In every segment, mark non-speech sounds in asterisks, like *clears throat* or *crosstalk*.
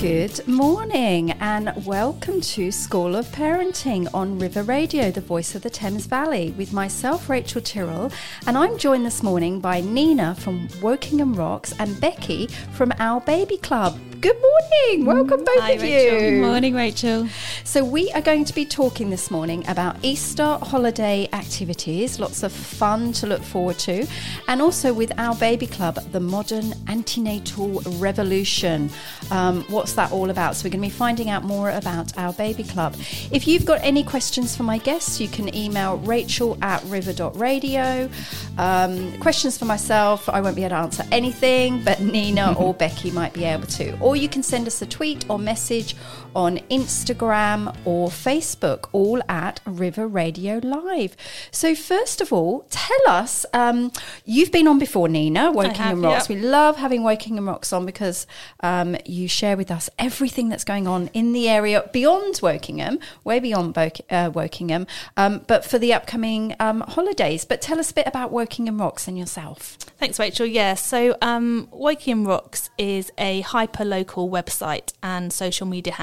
Good morning and welcome to School of Parenting on River Radio, the voice of the Thames Valley, with myself, Rachel Tyrrell, and I'm joined this morning by Nina from Wokingham Rocks and Becky from Our Baby Club. Good morning. Welcome both Hi, of Rachel. you. Good morning, Rachel. So, we are going to be talking this morning about Easter holiday activities, lots of fun to look forward to, and also with our baby club, the modern antenatal revolution. Um, what's that all about? So, we're going to be finding out more about our baby club. If you've got any questions for my guests, you can email rachel at river.radio. Um, questions for myself, I won't be able to answer anything, but Nina *laughs* or Becky might be able to. Or you can send us a tweet or message on Instagram or Facebook, all at River Radio Live. So, first of all, tell us um, you've been on before, Nina, Wokingham Rocks. yep. We love having Wokingham Rocks on because um, you share with us everything that's going on in the area beyond Wokingham, way beyond Bo- uh, Wokingham, um, but for the upcoming um, holidays. But tell us a bit about Wokingham Rocks and yourself. Thanks, Rachel. Yeah, so um, Wokingham Rocks is a hyper local website and social media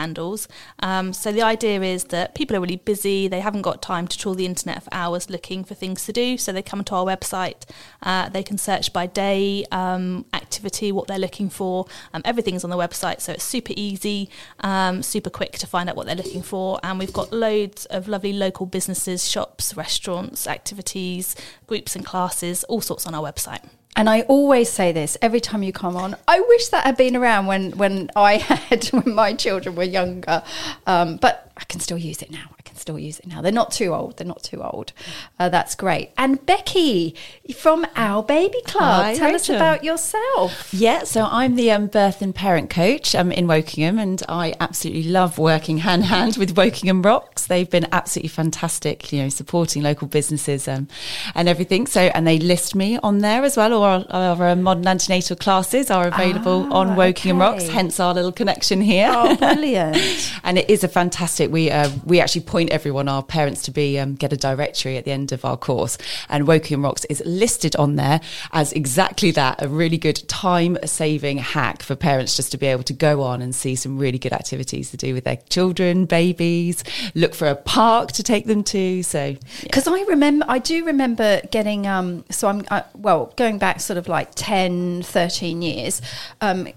Um, so the idea is that people are really busy, they haven't got time to trawl the internet for hours looking for things to do. So they come to our website, uh, they can search by day, um, activity, what they're looking for. Um, everything's on the website, so it's super easy, um, super quick to find out what they're looking for. And we've got loads of lovely local businesses, shops, restaurants, activities, groups and classes, all sorts on our website. And I always say this every time you come on. I wish that had been around when, when I *laughs* had when my children were younger, um, but I can still use it now. I can still use it now. They're not too old. They're not too old. Uh, that's great. And Becky from Our Baby Club, Hi, tell us about yourself. Yeah, so I'm the um, birth and parent coach um, in Wokingham, and I absolutely love working hand in hand with Wokingham Rocks. They've been absolutely fantastic, you know, supporting local businesses um, and everything. So, and they list me on there as well. Or our, our modern antenatal classes are available Ah, on Wokingham Rocks. Hence our little connection here. Oh, brilliant. *laughs* and it is a fantastic. We uh, we actually point everyone, our parents, to be um, get a directory at the end of our course, and Woking Rocks is listed on there as exactly that, a really good time saving hack for parents just to be able to go on and see some really good activities to do with their children, babies, look for a park to take them to. So yeah. Because I remember, I do remember getting, um, so I'm, well, going back sort of like 10, 13 years, um,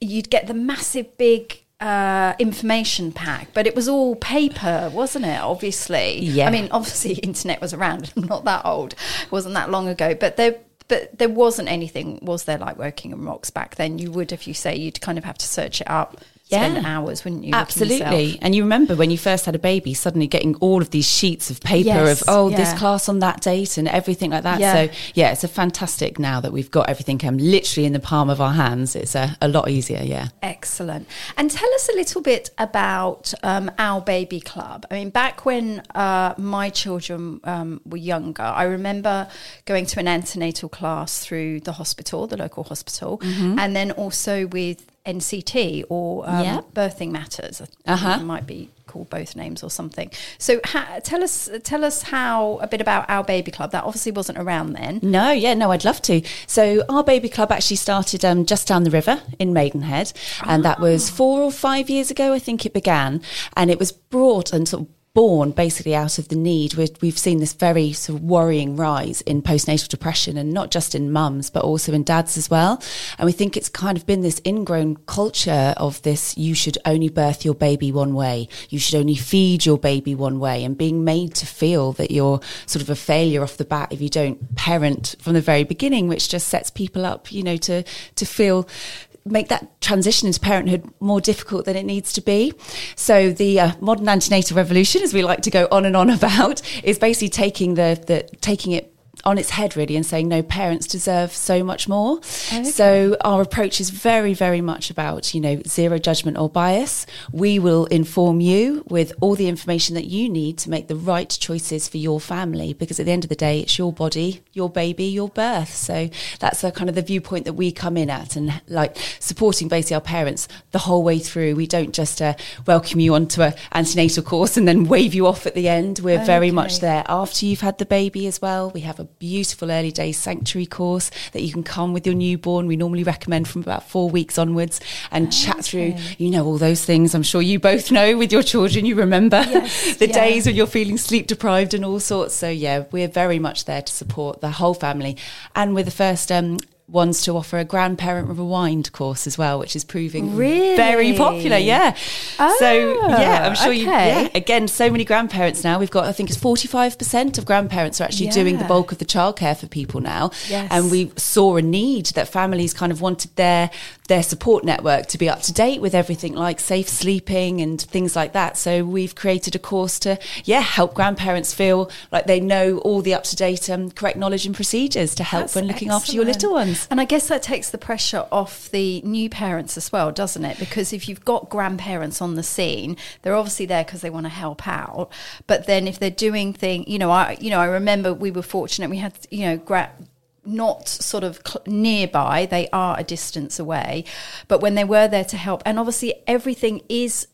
you'd get the massive big uh, information pack, but it was all paper, wasn't it? Obviously. Yeah. I mean, obviously, *laughs* internet was around. I'm *laughs* not that old. It wasn't that long ago, but there. But there wasn't anything, was there, like Wokingham Rocks back then? You would, if you say, you'd kind of have to search it up, spend Yeah. hours, wouldn't you? Absolutely. And you remember when you first had a baby, suddenly getting all of these sheets of paper Yes, of, oh, this class on that date and everything like that. Yeah. So, yeah, it's a fantastic now that we've got everything um, literally in the palm of our hands. It's a, a lot easier, yeah. Excellent. And tell us a little bit about um, our baby club. I mean, back when uh, my children um, were younger, I remember going to an antenatal class through the hospital, the local hospital, and then also with NCT or um, Yeah. Birthing Matters. Uh-huh. It might be called both names or something. So ha- tell us, tell us how a bit about our baby club. That obviously wasn't around then. No, yeah, no, I'd love to. So our baby club actually started um, just down the river in Maidenhead, and that was four or five years ago, I think it began, and it was brought and sort of born basically out of the need. We've, we've seen this very sort of worrying rise in postnatal depression, and not just in mums, but also in dads as well. And we think it's kind of been this ingrown culture of this: you should only birth your baby one way, you should only feed your baby one way, and being made to feel that you're sort of a failure off the bat if you don't parent from the very beginning, which just sets people up, you know, to to feel make that transition into parenthood more difficult than it needs to be. So the uh, modern antenatal revolution, as we like to go on and on *laughs* about, is basically taking the, the taking it on its head really and saying no parents deserve so much more. So our approach is very very much about you know zero judgment or bias. We will inform you with all the information that you need to make the right choices for your family because at the end of the day it's your body your baby your birth. So that's a kind of the viewpoint that we come in at and like supporting basically our parents the whole way through. We don't just uh, welcome you onto a antenatal course and then wave you off at the end. We're very much there. After you've had the baby as well we have a beautiful early days sanctuary course that you can come with your newborn. We normally recommend from about four weeks onwards and okay. chat through, you know, all those things. I'm sure you both know with your children. You remember yes, *laughs* the yeah. days when you're feeling sleep deprived and all sorts. So yeah, we're very much there to support the whole family. And with the first um, ones to offer a grandparent rewind course as well, which is proving really? very popular. Yeah. Oh, so yeah, I'm sure okay. you. Yeah, again, so many grandparents now. We've got I think it's 45 percent of grandparents are actually yeah. doing the bulk of the childcare for people now. Yes. And we saw a need that families kind of wanted their their support network to be up to date with everything like safe sleeping and things like that. So we've created a course to yeah help grandparents feel like they know all the up to date um, correct knowledge and procedures to help That's when looking excellent. after your little ones. And I guess that takes the pressure off the new parents as well, doesn't it? Because if you've got grandparents on the scene, they're obviously there because they want to help out. But then if they're doing things, you know, I you know I remember we were fortunate we had you know gra- not sort of cl- nearby they are a distance away but when they were there to help and obviously everything is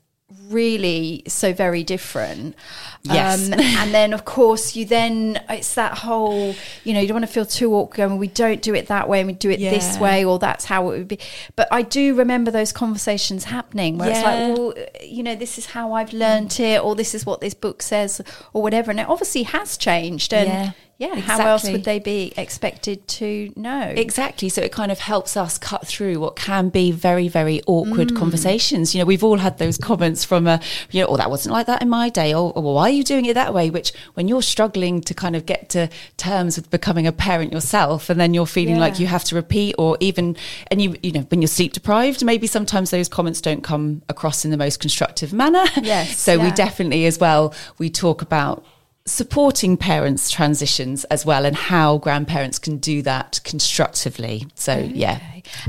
really so very different. Yes. Um, and then, of course, you then, it's that whole, you know, you don't want to feel too awkward and we don't do it that way and we do it yeah. this way or that's how it would be. But I do remember those conversations happening where yeah. it's like, well, you know, this is how I've learned it or this is what this book says or whatever. And it obviously has changed. And, yeah. Yeah, exactly. how else would they be expected to know? Exactly. So it kind of helps us cut through what can be very, very awkward mm. conversations. You know, we've all had those comments from a, you know, oh, that wasn't like that in my day, or, or why are you doing it that way? Which, when you're struggling to kind of get to terms with becoming a parent yourself, and then you're feeling yeah. like you have to repeat, or even, and you, you know, when you're sleep deprived, maybe sometimes those comments don't come across in the most constructive manner. Yes. *laughs* so yeah. we definitely, as well, we talk about supporting parents' transitions as well and how grandparents can do that constructively. So, okay. yeah.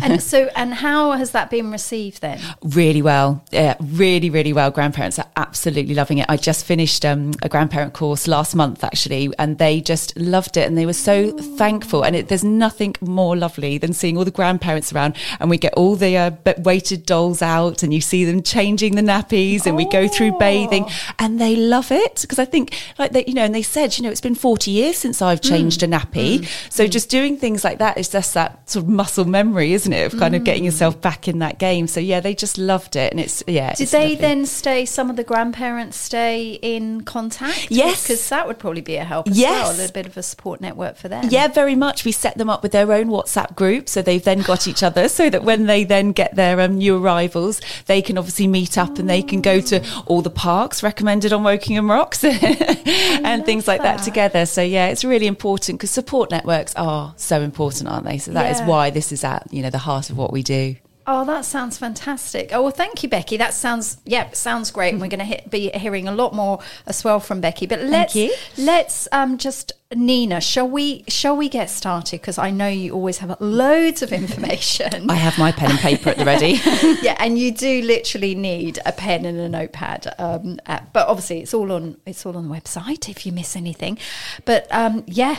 and so, and how has that been received then? Really well. Yeah, really, really well. Grandparents are absolutely loving it. I just finished um, a grandparent course last month, actually, and they just loved it and they were so Ooh. thankful. And it, there's nothing more lovely than seeing all the grandparents around and we get all the uh, weighted dolls out and you see them changing the nappies and oh. we go through bathing and they love it because I think, like, they, you know, and they said, you know, it's been 40 years since I've changed mm. a nappy. Mm. So just doing things like that is just that sort of muscle memory, isn't it? Of kind of getting mm. yourself back in that game. So yeah, they just loved it. And it's, yeah. Did it's they lovely. then stay, some of the grandparents stay in contact? Yes. Because that would probably be a help as yes. well, a little bit of a support network for them. Yeah, very much. We set them up with their own WhatsApp group. So they've then got each other so that when they then get their um, new arrivals, they can obviously meet up and they can go to all the parks recommended on Wokingham Rocks and *laughs* things like that. that. together. So yeah, it's really important because support networks are so important, aren't they? So that yeah. is why this is at you know the heart of what we do. Oh, that sounds fantastic. Oh, well, thank you, Becky. That sounds, yeah, sounds great. And we're going to be hearing a lot more as well from Becky. But let's, let's um, just, Nina, shall we, shall we get started? Because I know you always have loads of information. I have my pen and paper at the ready. *laughs* *laughs* yeah, and you do literally need a pen and a notepad. Um, uh, but obviously, it's all on, it's all on the website if you miss anything. But um, yeah,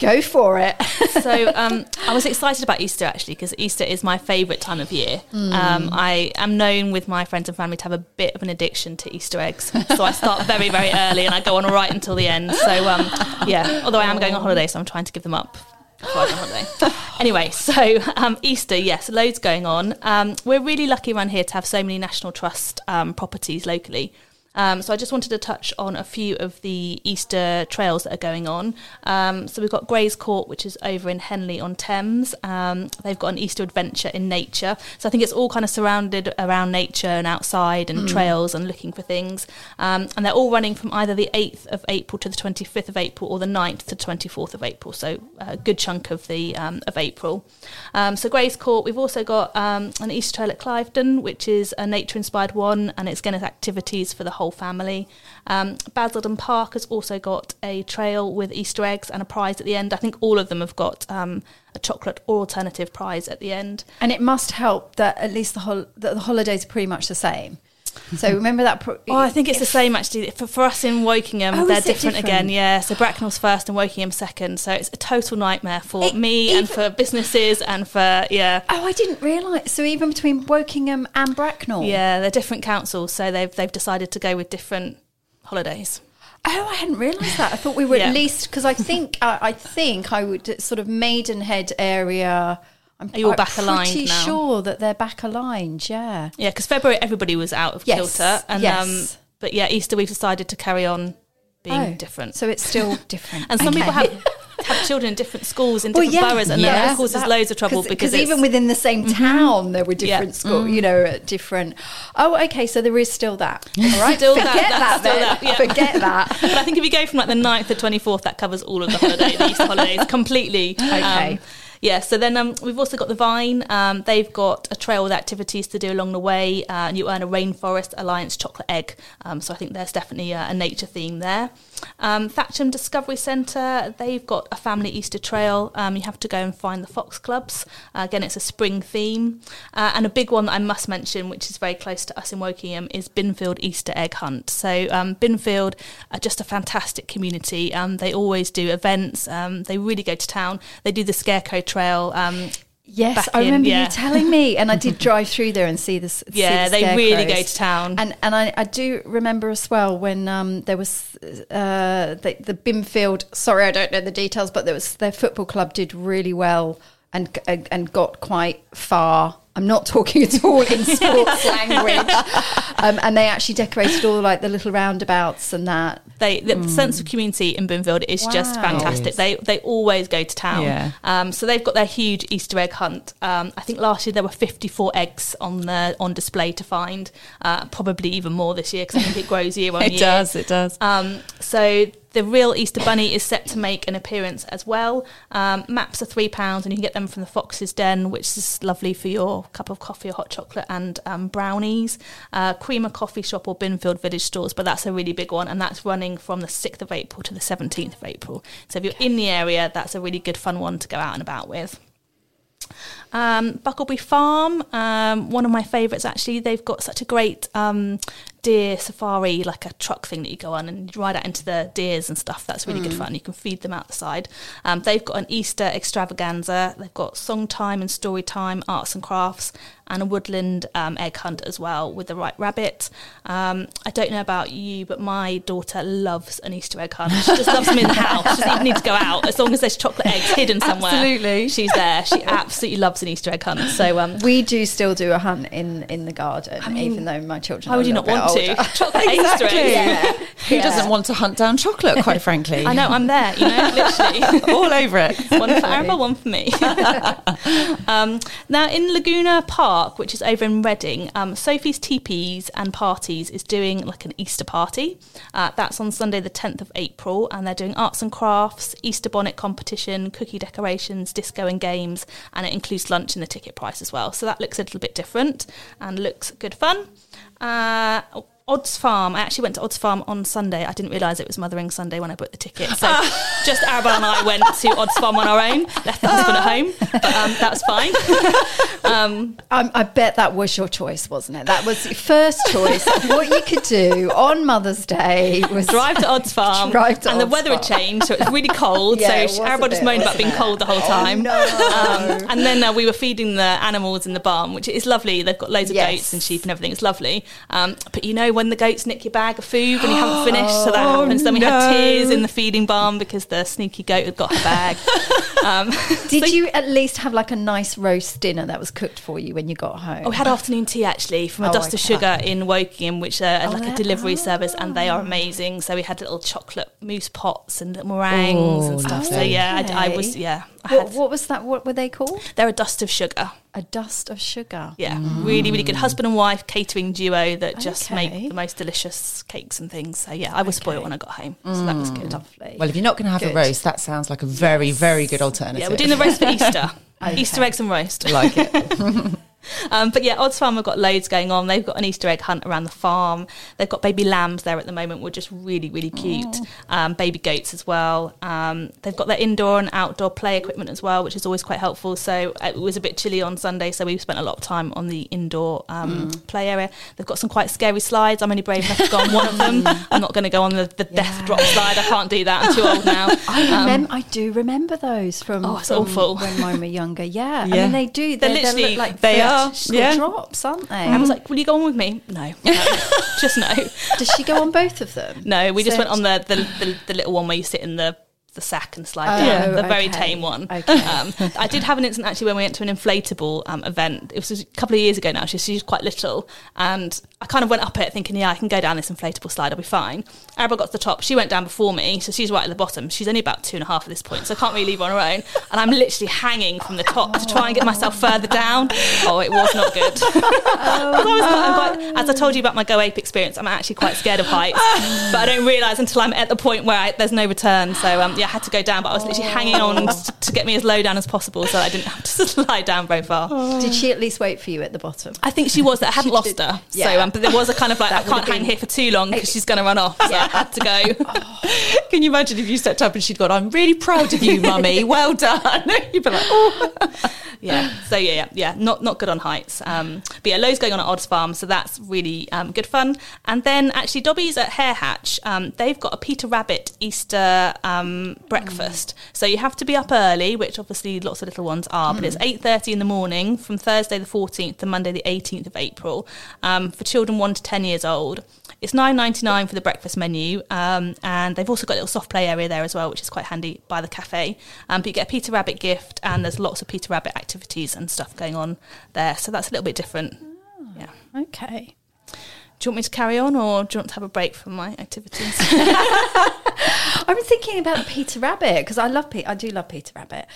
Go for it. *laughs* so *laughs* um, I was excited about Easter actually because Easter is my favourite time of year. Mm. Um, I am known with my friends and family to have a bit of an addiction to Easter eggs, so I start very very early and I go on right until the end. So um, yeah, although I am going on holiday, so I'm trying to give them up. *laughs* anyway, so um, Easter, yes, loads going on. Um, we're really lucky around here to have so many National Trust um, properties locally. Um, so I just wanted to touch on a few of the Easter trails that are going on. Um, so we've got Greys Court, which is over in Henley on Thames. Um, they've got an Easter adventure in nature. So I think it's all kind of surrounded around nature and outside and mm. trails and looking for things. Um, and they're all running from either the 8th of April to the 25th of April or the 9th to 24th of April. So a good chunk of the um, of April. Um, so Greys Court, we've also got an Easter trail at Cliveden, which is a nature inspired one, and it's going to activities for the whole family. Um, Basildon Park has also got a trail with Easter eggs and a prize at the end. I think all of them have got um, a chocolate or alternative prize at the end. And it must help that at least the, the holidays are pretty much the same. So remember that. Pro- oh, I think it's the same actually. For, for us in Wokingham, oh, they're different, different, again. Yeah, so Bracknell's first and Wokingham second. So it's a total nightmare for it, me even, and for businesses and for yeah. Oh, I didn't realise. So even between Wokingham and Bracknell. Yeah, they're different councils, so they've they've decided to go with different holidays. Oh, I hadn't realised that. I thought we were Yeah. at least because I think uh, I think I would sort of Maidenhead area. I'm, Are you all back aligned pretty now? sure that they're back aligned. Yeah. Yeah, because February everybody was out of Yes, kilter, and yes. um, but yeah, Easter we've decided to carry on being Oh, different. So it's still *laughs* different. and some Okay. people have have children in different schools in different boroughs, and that causes loads of trouble because it's- even within the same town there were different school, you know, uh, different. Oh, okay, so there is still that. *laughs* All right, Still that, forget that's that. still then. that, yeah. Forget *laughs* that. but I think if you go from like the 9th to 24th, that covers all of the holiday, the Easter holidays completely. Okay. Yeah, so then um, we've also got the Vyne. Um, they've got a trail with activities to do along the way, uh, and you earn a Rainforest Alliance chocolate egg. Um, so I think there's definitely a, a nature theme there. Um, Thatcham Discovery Centre, they've got a family Easter trail. Um, you have to go and find the fox clubs. Uh, again, it's a spring theme. Uh, and a big one that I must mention, which is very close to us in Wokingham, is Binfield Easter Egg Hunt. So um, Binfield are just a fantastic community. Um, they always do events. Um, they really go to town. They do the Scarecrow Trail. Yes, I in, remember yeah. you telling me, and I did *laughs* drive through there and see this. see yeah, the they really go to town. And and I, I do remember as well when um, there was uh, the, the Binfield. Sorry, I don't know the details, but there was their football club did really well and, and got quite far. I'm not talking at all in *laughs* sports language. *laughs* Um, and they actually decorated all like the little roundabouts and that. They the sense of community in Binfield is just fantastic. Yes. They they always go to town. Yeah. Um, so they've got their huge Easter egg hunt. Um, I think last year there were 54 eggs on the on display to find. Uh, probably even more this year because I think it grows year on *laughs* It year. It does, it does. Um, so the real Easter Bunny is set to make an appearance as well. Um, maps are three pounds, and you can get them from the Fox's Den, which is lovely for your cup of coffee or hot chocolate and um, brownies. Uh, Creamer Coffee Shop or Binfield Village stores, but that's a really big one, and that's running from the sixth of April to the seventeenth of April. So if you're in the area, that's a really good fun one to go out and about with. Um, Bucklebury Farm, um, one of my favourites actually. They've got such a great um, deer safari, like a truck thing that you go on and you ride out into the deers and stuff. That's really good fun. You can feed them out the side. Um, they've got an Easter extravaganza. They've got song time and story time, arts and crafts, and a woodland um, egg hunt as well with the right rabbit. Um, I don't know about you, but my daughter loves an Easter egg hunt. She just loves them in the house. She doesn't even need to go out as long as there's chocolate eggs hidden somewhere. Absolutely. she's there. She absolutely loves an Easter egg hunt. So um, We do still do a hunt in, in the garden, mean, even though my children. why would you not want bit to? older. *laughs* Chocolate Easter eggs. Who Yeah. doesn't want to hunt down chocolate, quite *laughs* frankly? I know, I'm there, you know, literally. *laughs* All over it. one for Araba, one for me. um, now, in Laguna Park, which is over in Reading, um, Sophie's Teepees and Parties is doing like an Easter party. Uh, that's on Sunday, the 10th of April, and they're doing arts and crafts, Easter bonnet competition, cookie decorations, disco and games, and it includes lunch in the ticket price as well. So that looks a little bit different and looks good fun. Uh, Odds Farm. I actually went to Odds Farm on Sunday. I didn't realise it was Mothering Sunday when I booked the ticket. So *laughs* just Arabelle and I went to Odds Farm on our own, left the husband at home, but um, that's fine. *laughs* um, Um, I bet that was your choice, wasn't it? That was your first choice. what you could do on Mother's Day was drive to Odds Farm, Drive to and the Odds weather had changed, so it was really cold. Yeah, so was a Arabelle just moaned about being it? cold the whole time. no. Um, and then uh, we were feeding the animals in the barn, which is lovely. They've got loads of Yes. goats and sheep and everything. It's lovely. Um, but you know when the goats nick your bag of food when you haven't finished, so that *gasps* happens. Then we had tears in the feeding barn because the sneaky goat had got her bag. *laughs* um, *laughs* Did you at least have like a nice roast dinner that was cooked for you when you got home? Oh, we had afternoon tea actually from a Oh, Dust of. Sugar in Wokingham, which are Oh, like a delivery service, and they are amazing. So we had little chocolate mousse pots and meringues and Oh, stuff. So yeah, I, I was yeah. I what, had, what was that? What were they called? they're a dust of sugar. A dust of sugar. Yeah, mm. really, really good husband and wife catering duo that just Okay. make the most delicious cakes and things. So yeah, I was spoiled when I got home, so that was good. Mm. Lovely. Well, if you're not going to have Good. a roast, that sounds like a very, very good alternative. Yeah, we're doing the roast for *laughs* Easter. Okay. Easter eggs and roast. I like it. *laughs* *laughs* Um, but yeah, Odds Farm have got loads going on. They've got an Easter egg hunt around the farm. They've got baby lambs there at the moment, which is really, really cute. Um, baby goats as well. Um, they've got their indoor and outdoor play equipment as well, which is always quite helpful. So uh, it was a bit chilly on Sunday, so we spent a lot of time on the indoor um, play area. They've got some quite scary slides. I'm only brave enough to go on one of them. *laughs* I'm not going to go on the, the death drop slide. I can't do that. I'm too old now. *laughs* I Um, remember. I do remember those from. Oh, it's awful. When mine were younger. Yeah. I mean, they do. They're They, they literally- look like they very are. magical Yeah. drops, aren't they? I was like, "Will you go on with me?" No, *laughs* just no. Does she go on both of them? No, we just went on the, the, the, the little one where you sit in the the sack and slide Oh, down, the very tame one. Okay. Um, I did have an incident actually when we went to an inflatable um, event. It was a couple of years ago now. She, she's quite little, and I kind of went up it thinking, yeah, I can go down this inflatable slide, I'll be fine. Arabelle got to the top. She went down before me, so she's right at the bottom. She's only about two and a half at this point, so I can't really leave her on her own. And I'm literally hanging from the top to try and get myself further down. Oh, it was not good. *laughs* 'Cause I was quite- I'm quite- as I told you about my Go Ape experience, I'm actually quite scared of heights, but I don't realise until I'm at the point where I, there's no return. So um, yeah, I had to go down, but I was literally hanging on to, to get me as low down as possible, so I didn't have to *laughs* slide down very far. Did she at least wait for you at the bottom? I think she was I hadn't She lost did. her. Yeah. So, um, but there was a kind of like, I can't hang here for too long because she's going to run off. So I had to go. *laughs* *laughs* Can you imagine if you stepped up and she'd gone, I'm really proud of you, mummy. Well done. *laughs* You'd be like, oh. yeah. So yeah, yeah, yeah. Not not good on heights. Um, but yeah, loads going on at Odds Farm, so that's really um, good fun. And then actually, Dobbies at Hare Hatch. Um, they've got a Peter Rabbit Easter um, breakfast. So you have to be up early, which obviously lots of little ones are. But it's eight thirty in the morning from Thursday the fourteenth to Monday the eighteenth of April um, for children one to ten years old. It's nine ninety nine for the breakfast menu, um, and they've also got a little soft play area there as well, which is quite handy by the cafe. Um, but you get a Peter Rabbit gift, and there's lots of Peter Rabbit activities and stuff going on there, so that's a little bit different. Yeah. Okay. Do you want me to carry on, or do you want to have a break from my activities? *laughs* *laughs* I'm thinking about Peter Rabbit because I love Peter. I do love Peter Rabbit.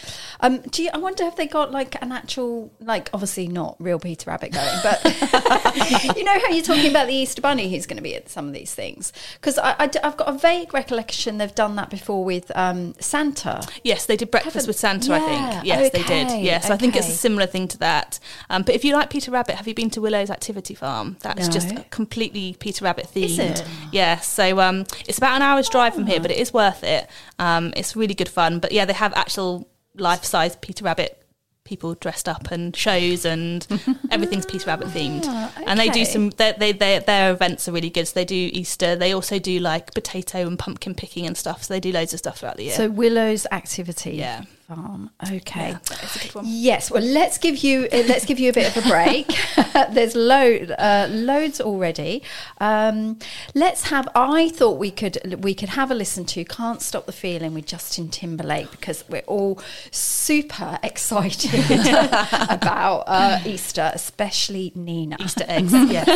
Um, do you? I wonder if they got like an actual, like obviously not real Peter Rabbit going, but *laughs* you know how you're talking about the Easter Bunny who's going to be at some of these things because I, have got a vague recollection they've done that before with um, Santa. yes, they did breakfast Haven't- with Santa. I think. Yes, they did. Yes, I think it's a similar thing to that. Um, but if you like Peter Rabbit, have you been to Willow's Activity Farm? That's just No. Completely Peter Rabbit themed. Is it? Yeah. So um, it's about an hour's drive from here, but it is worth it. Um, it's really good fun. But yeah, they have actual life-size Peter Rabbit people dressed up and shows and *laughs* everything's Peter Rabbit themed. And they do some they, they, they, their events are really good. So they do Easter. They also do like potato and pumpkin picking and stuff. So they do loads of stuff throughout the year. So Willow's activity Yeah. Farm. Okay. Yeah, that is a good one. Yes, well, let's give you uh, let's give you a bit of a break. *laughs* *laughs* There's load uh, loads already. Um, let's have. I thought we could we could have a listen to "Can't Stop the Feeling" with Justin Timberlake because we're all super *laughs* excited about uh, Easter, especially Nina. Easter eggs. yes.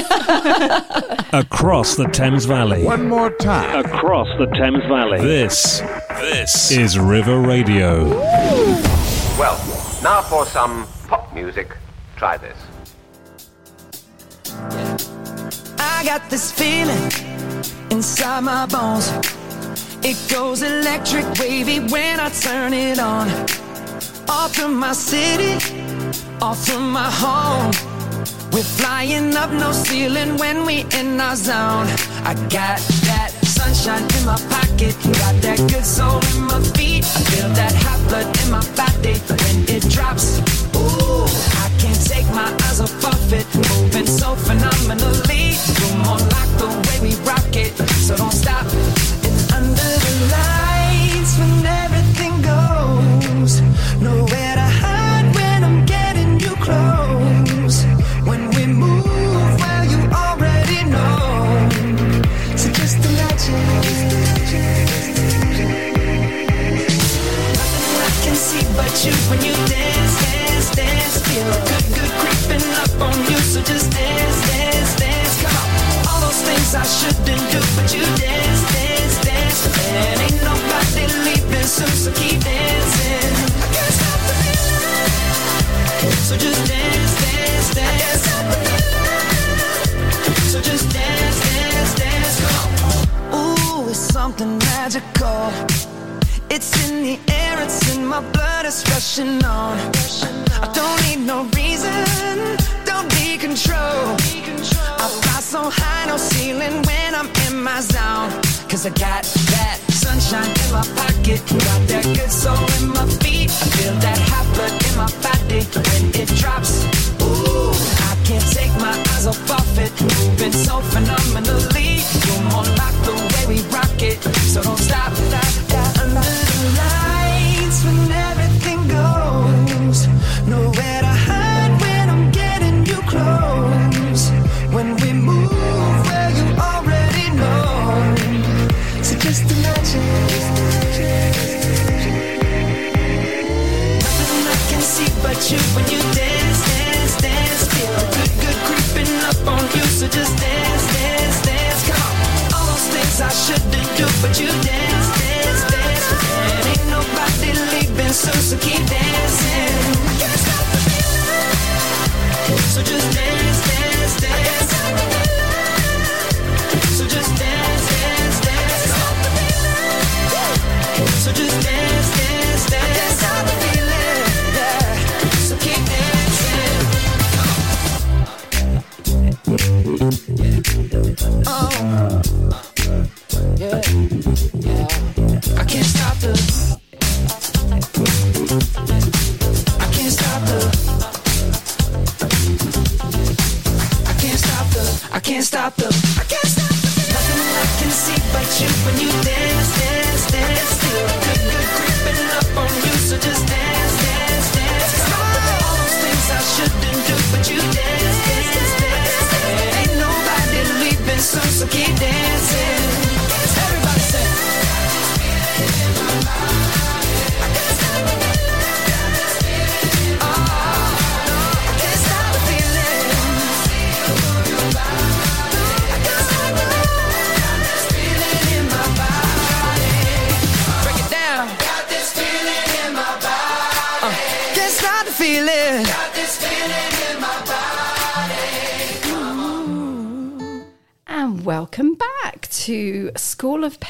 Across the Thames Valley. One more time. Across the Thames Valley. This, this is River Radio. Well, now for some pop music. Try this. I got this feeling inside my bones. It goes electric wavy when I turn it on. Off from my city, off from my home. We're flying up no ceiling when we in our zone. I got that sunshine in my pocket, got that good soul in my feet. I feel that hot blood in my body when it drops. Ooh, I can't take my eyes off of it, moving so phenomenally. You're more when you Cause I yeah,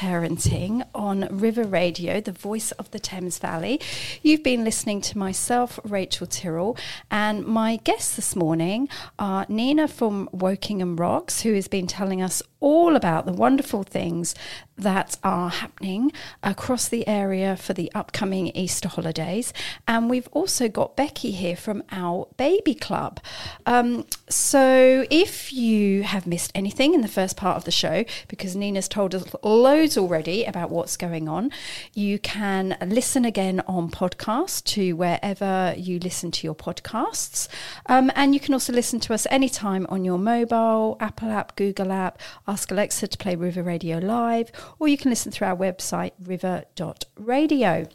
Parenting on River Radio, the voice of the Thames Valley. You've been listening to myself, Rachel Tyrrell, and my guests this morning are Nina from Wokingham Rocks, who has been telling us all about the wonderful things that are happening across the area for the upcoming Easter holidays. And we've also got Becky here from our baby club. Um, so if you have missed anything in the first part of the show, because Nina's told us loads already about what's going on, you can listen again on podcast to wherever you listen to your podcasts. Um, and you can also listen to us anytime on your mobile, Apple app, Google app, ask Alexa to play River Radio Live, or you can listen through our website, river.radio.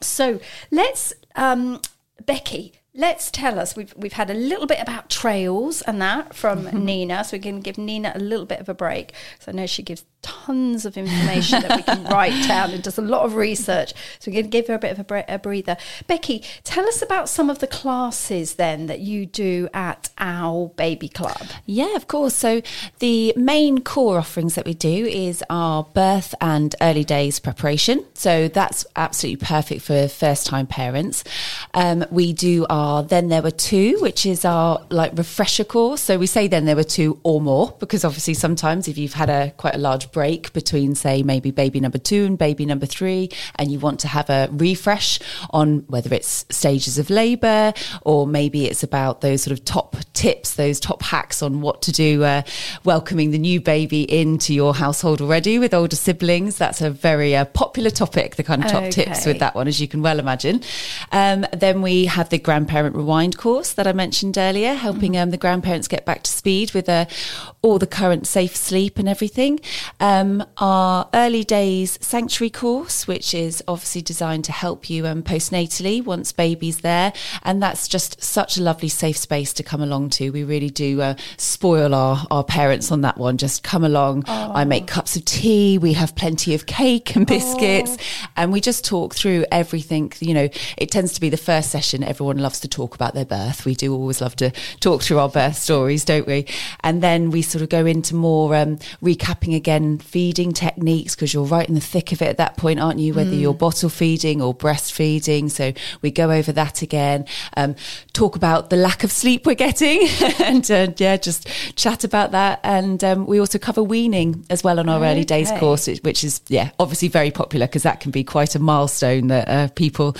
So let's, um, Becky, let's tell us. We've we've had a little bit about trails and that from Nina, so we can give Nina a little bit of a break. So I know she gives tons of information that we can *laughs* write down and does a lot of research. So we're going to give her a bit of a, bre- a breather. Becky, tell us about some of the classes then that you do at our baby club. Yeah, of course. So the main core offerings that we do is our birth and early days preparation. So that's absolutely perfect for first time parents. Um, we do our then there were two, which is our like refresher course. So we say then there were two or more because obviously sometimes if you've had a quite a large break between say maybe baby number two and baby number three, and you want to have a refresh on whether it's stages of labour or maybe it's about those sort of top tips, those top hacks on what to do uh, welcoming the new baby into your household already with older siblings. That's a very uh, popular topic, the kind of top tips with that one, as you can well imagine. Um, then we have the grandparent rewind course that I mentioned earlier, helping um, the grandparents get back to speed with uh, all the current safe sleep and everything. Um, our early days sanctuary course, which is obviously designed to help you um, postnatally once baby's there. And that's just such a lovely safe space to come along to. We really do uh, spoil our, our parents on that one. Just come along. I make cups of tea. We have plenty of cake and biscuits. And we just talk through everything. You know, it tends to be the first session. Everyone loves to talk about their birth. We do always love to talk through our birth stories, don't we? And then we sort of go into more um, recapping again feeding techniques because you're right in the thick of it at that point, aren't you? Whether you're bottle feeding or breastfeeding. So we go over that again, um, talk about the lack of sleep we're getting, *laughs* and uh, yeah, just chat about that. And um, we also cover weaning as well on our early days course, which- which is yeah, obviously very popular because that can be quite a milestone that uh, people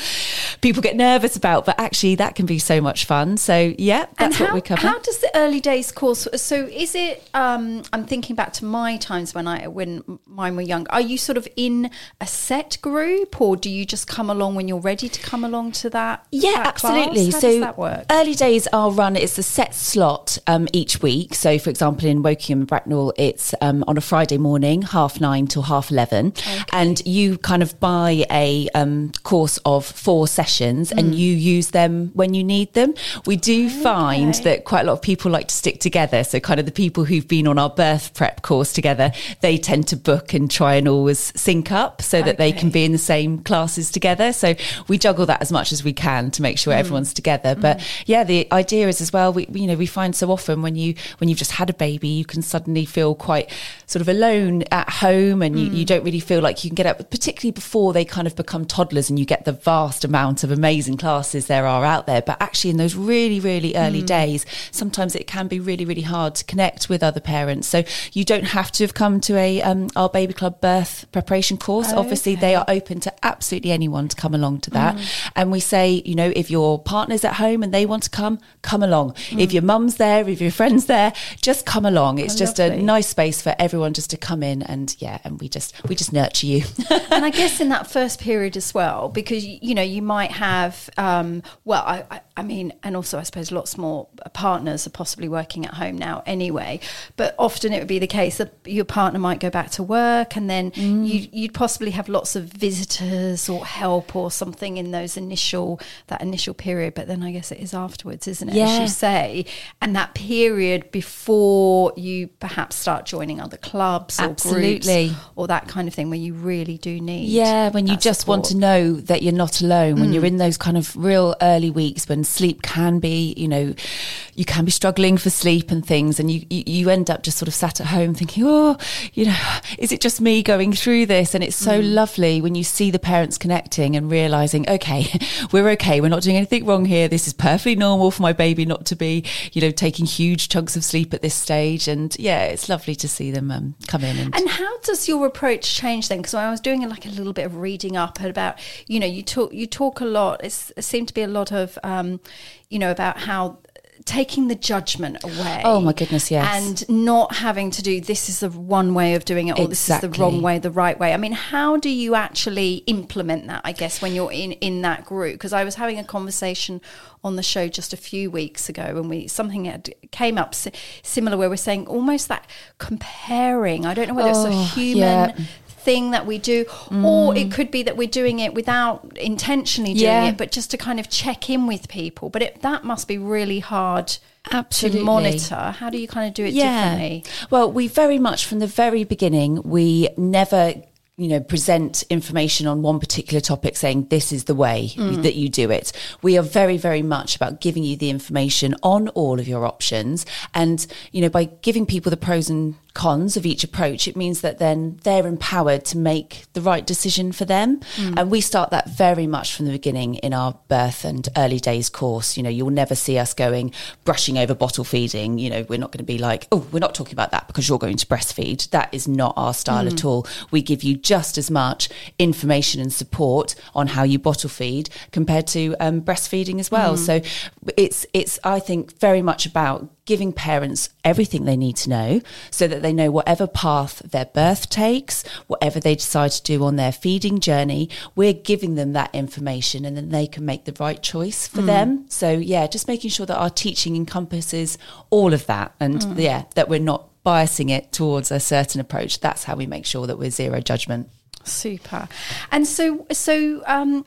people get nervous about, but actually that can be so much fun. So yeah, that's how, what we cover. how does the early days course? So is it? Um, I'm thinking back to my times when I when mine were young. Are you sort of in a set group, or do you just come along when you're ready to come along to that? Yeah, that absolutely. So does that work? early days are run. It's a set slot um, each week. So, for example, in Wokingham and Bracknell, it's um, on a Friday morning, half nine till half eleven, and you kind of buy a um, course of four sessions, Mm. and you use them when you need them. We do find that quite a lot of people like to stick together. So kind of the people who've been on our birth prep course together, they tend to book and try and always sync up so that they can be in the same classes together. So we juggle that as much as we can to make sure Mm. everyone's together. But yeah, the idea is as well. We you know we find so often when you when you've just had a baby, you can suddenly feel quite sort of alone at home, and you, you don't really feel like you can get up, particularly before they kind of become toddlers, and you get the vast amount of amazing classes there are out there. But actually, in those really really early hmm. days, sometimes it can be really really hard to connect with other parents. So you don't have to have come to a um, our baby club birth preparation course. Obviously, they are open to absolutely anyone to come along to that. Hmm. And we say, you know, if your partner's at home and they want to come, come along. Hmm. If your mum's there, if your friend's there, just come along. It's oh, just a nice space for everyone just to come in and yeah, and we just we just nurture you. and I *laughs* guess in that first period as well, because you know you might have, um, well, I, I, mean, and also I suppose lots more partners are possibly working at home now anyway. But often it would be the case that your partner might go back to work, and then you, you'd possibly have lots of visitors or help or something in those initial that initial period. But then I guess it is afterwards, isn't it? As you say, and that period before you perhaps start joining other clubs or Absolutely. groups or that kind of thing where you really do need Yeah, when you just want to know that you're not alone, when you're in those kind of real early weeks when sleep can be, you know, you can be struggling for sleep and things, and you, you, end up just sort of sat at home thinking, oh, you know, is it just me going through this? And it's so lovely when you see the parents connecting and realizing, okay, *laughs* we're okay, we're not doing anything wrong here. This is perfectly normal for my baby not to be, you know, taking huge chunks of sleep at this stage. And yeah, it's lovely to see them um, come in and. And how does your approach change then? Because I was doing like a little bit of reading up about, you know, you talk you talk a lot. It's, it seemed to be a lot of, um, you know, about how taking the judgment away. Oh, my goodness, yes. And not having to do this is the one way of doing it or this is the wrong way, the right way. I mean, how do you actually implement that? I guess when you're in in that group, because I was having a conversation on the show just a few weeks ago, and we something had came up si- similar where we're saying almost that comparing. I don't know whether it's a Oh, human yeah. Thing that we do or it mm. could be that we're doing it without intentionally doing Yeah. it but just to kind of check in with people. But it, that must be really hard Absolutely. to monitor. How do you kind of do it differently? Well, we very much from the very beginning, we never you know present information on one particular topic saying this is the way mm. that you do it. We are very very much about giving you the information on all of your options. And you know by giving people the pros and cons of each approach it means that then they're empowered to make the right decision for them. Hmm. And we start that very much from the beginning in our birth and early days course. You know you'll never see us going brushing over bottle feeding. You know we're not going to be like oh we're not talking about that because you're going to breastfeed. That is not our style at hmm. all. We give you just as much information and support on how you bottle feed compared to um, breastfeeding as well. Hmm. So it's it's i think very much about giving parents everything they need to know so that they know whatever path their birth takes, whatever they decide to do on their feeding journey, we're giving them that information and then they can make the right choice for them. So, yeah, just making sure that our teaching encompasses all of that and, yeah, that we're not biasing it towards a certain approach. That's how we make sure that we're zero judgment. super and so so um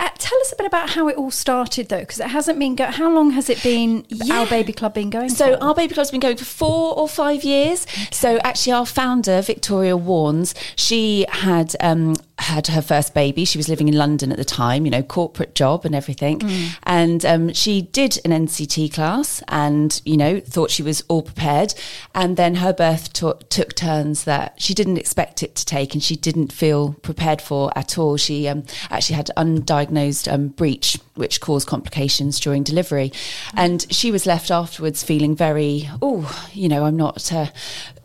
uh, tell us a bit about how it all started though because it hasn't been go- how long has it been our baby club been going So for? our baby club's been going for four or five years. So actually, our founder Victoria Warns she had um, had her first baby. She was living in London at the time, you know, corporate job and everything, and um, she did an NCT class, and you know, thought she was all prepared, and then her birth to- took turns that she didn't expect it to take, and she didn't feel prepared for at all. She um, actually had undiagnosed um, breech, which caused complications during delivery, and she was left afterwards feeling very, oh, you know, I'm not uh,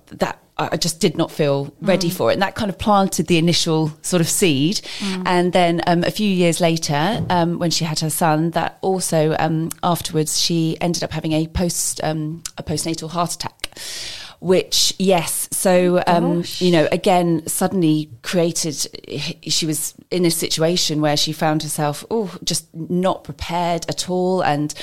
that. I just did not feel ready for it, and that kind of planted the initial sort of seed. And then um, a few years later, um, when she had her son, that also um, afterwards she ended up having a post um, a postnatal heart attack which yes so um you know again suddenly created she was in a situation where she found herself oh just not prepared at all. And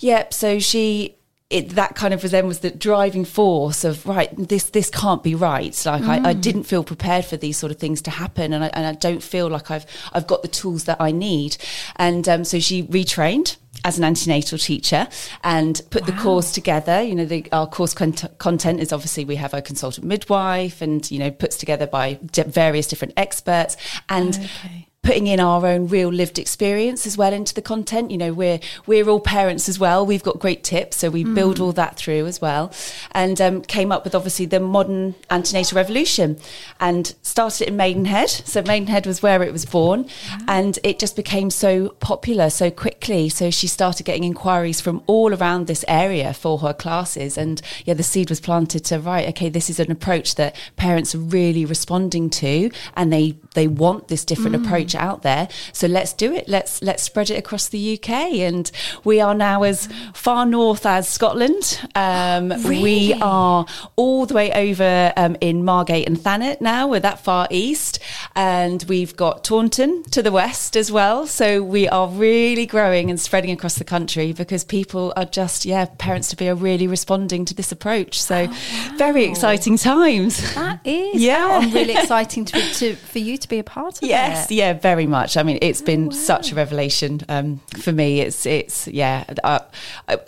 yep so she it, that kind of was then was the driving force of right this this can't be right. Like I, I didn't feel prepared for these sort of things to happen and I, and I don't feel like I've I've got the tools that I need. And um, so she retrained as an antenatal teacher and put the course together. You know, the, our course cont- content is obviously we have a consultant midwife and, you know, puts together by di- various different experts. And Okay. Putting in our own real lived experience as well into the content. You know, we're we're all parents as well. We've got great tips, so we build all that through as well, and um, came up with obviously the modern antenatal revolution, and started it in Maidenhead. So Maidenhead was where it was born, and it just became so popular so quickly. So she started getting inquiries from all around this area for her classes, and yeah, the seed was planted to right. Okay, this is an approach that parents are really responding to, and they they want this different approach out there. So let's do it. Let's let's spread it across the UK, and we are now as far north as Scotland. Um, We are all the way over um, in Margate and Thanet now. We're that far east, and we've got Taunton to the west as well. So we are really growing and spreading across the country because people are just yeah, parents to be are really responding to this approach. So very exciting times. That is. *laughs* Yeah. Yeah. I'm really exciting to, to for you to be a part of Yes, it. yeah, very much. I mean, it's been such a revelation um, for me. It's, it's, yeah. I,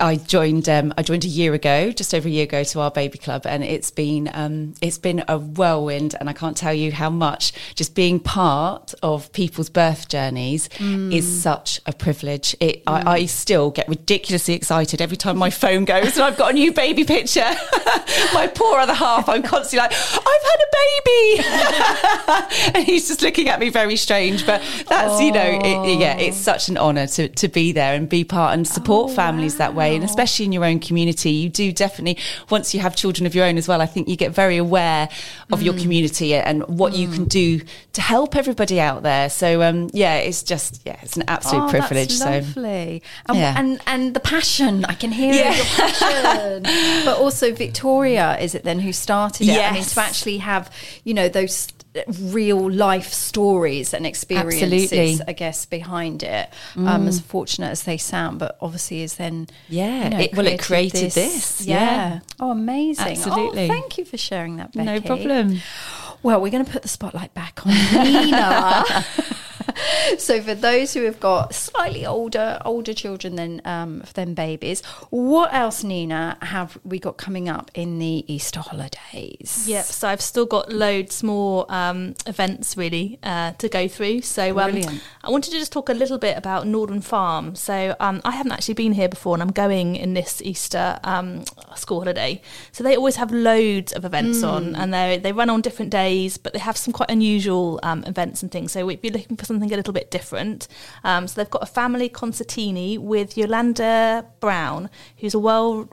I- joined, um, I joined a year ago, just over a year ago, to our baby club, and it's been, um, it's been a whirlwind. And I can't tell you how much just being part of people's birth journeys is such a privilege. It, I, I still get ridiculously excited every time my phone goes and I've got a new baby picture. *laughs* my poor other half, I'm constantly like, I've had a baby. *laughs* and he's just looking at me very strange. But that's, you know, it, yeah, it's such an honour to, to be there and be part and support families that way. And especially in your own community, you do definitely, once you have children of your own as well, I think you get very aware of your community and what you can do to help everybody out there. So, um, yeah, it's just, yeah, it's an absolute Oh, privilege. So, lovely. And, Yeah. and and the passion, I can hear Yeah. your passion. *laughs* but also Victoria, is it then who started it? I mean, to actually have, you know, those real life stories and experiences, Absolutely. Mm. I guess, behind it. Um, as fortunate as they sound, but obviously is then Yeah, you know, it- well, it created this, yeah. Oh, amazing! Absolutely. Oh, thank you for sharing that, Becky. no problem. Well, we're going to put the spotlight back on Nina. *laughs* *laughs* so, for those who have got slightly older older children than um, than babies, what else, Nina, have we got coming up in the Easter holidays? Yep. So I've still got loads more um, events really uh, to go through. So um. I wanted to just talk a little bit about Norden Farm. So um, I haven't actually been here before, and I'm going in this Easter um, school holiday. So they always have loads of events on, and they they run on different days, but they have some quite unusual um, events and things. So if you're looking for something a little bit different, um, so they've got a family concertini with Yolanda Brown, who's a well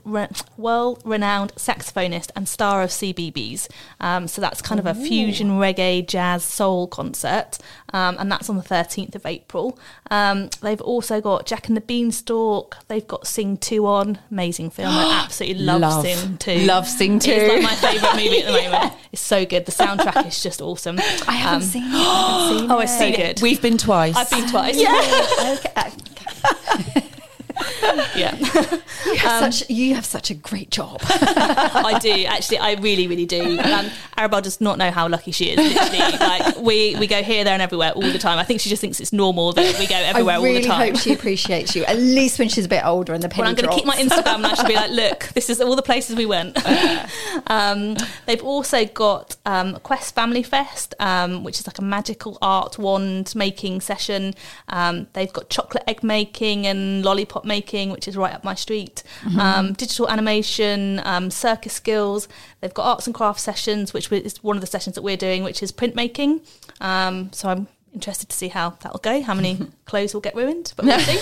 well renowned saxophonist and star of CBeebies. Um, so that's kind of a fusion reggae, jazz, soul concert, um, and that's on the 13th of April. Um, they've also got Jack and the Beanstalk. They've got Sing Two on, amazing film. I *gasps* absolutely love, Love. Sing Two. Love Sing 2. It's 2. like my favourite movie at the *laughs* moment. It's so good. The soundtrack is just awesome. I haven't Um, seen it. I haven't seen *gasps* Oh, it's so good. We've been twice. I've been twice. *laughs* Okay. *laughs* *laughs* yeah. You have Um, such you have such a great job. *laughs* I do actually. I really, really do. Um, Arabelle does not know how lucky she is. Literally, *laughs* like we we go here, there, and everywhere all the time. I think she just thinks it's normal that we go everywhere I all really the time. I hope she appreciates you. At least when she's a bit older and the penny Well, I'm going to keep my. Instagram and I should be like, look, this is all the places we went. um, they've also got um, Quest Family Fest, um, which is like a magical art wand making session. Um, they've got chocolate egg making and lollipop making, which is right up my street. Um, digital animation, um, circus skills. They've got arts and crafts sessions, which is one of the sessions that we're doing, which is printmaking. Um, so I'm interested to see how that'll go, how many *laughs* clothes will get ruined, but we'll see.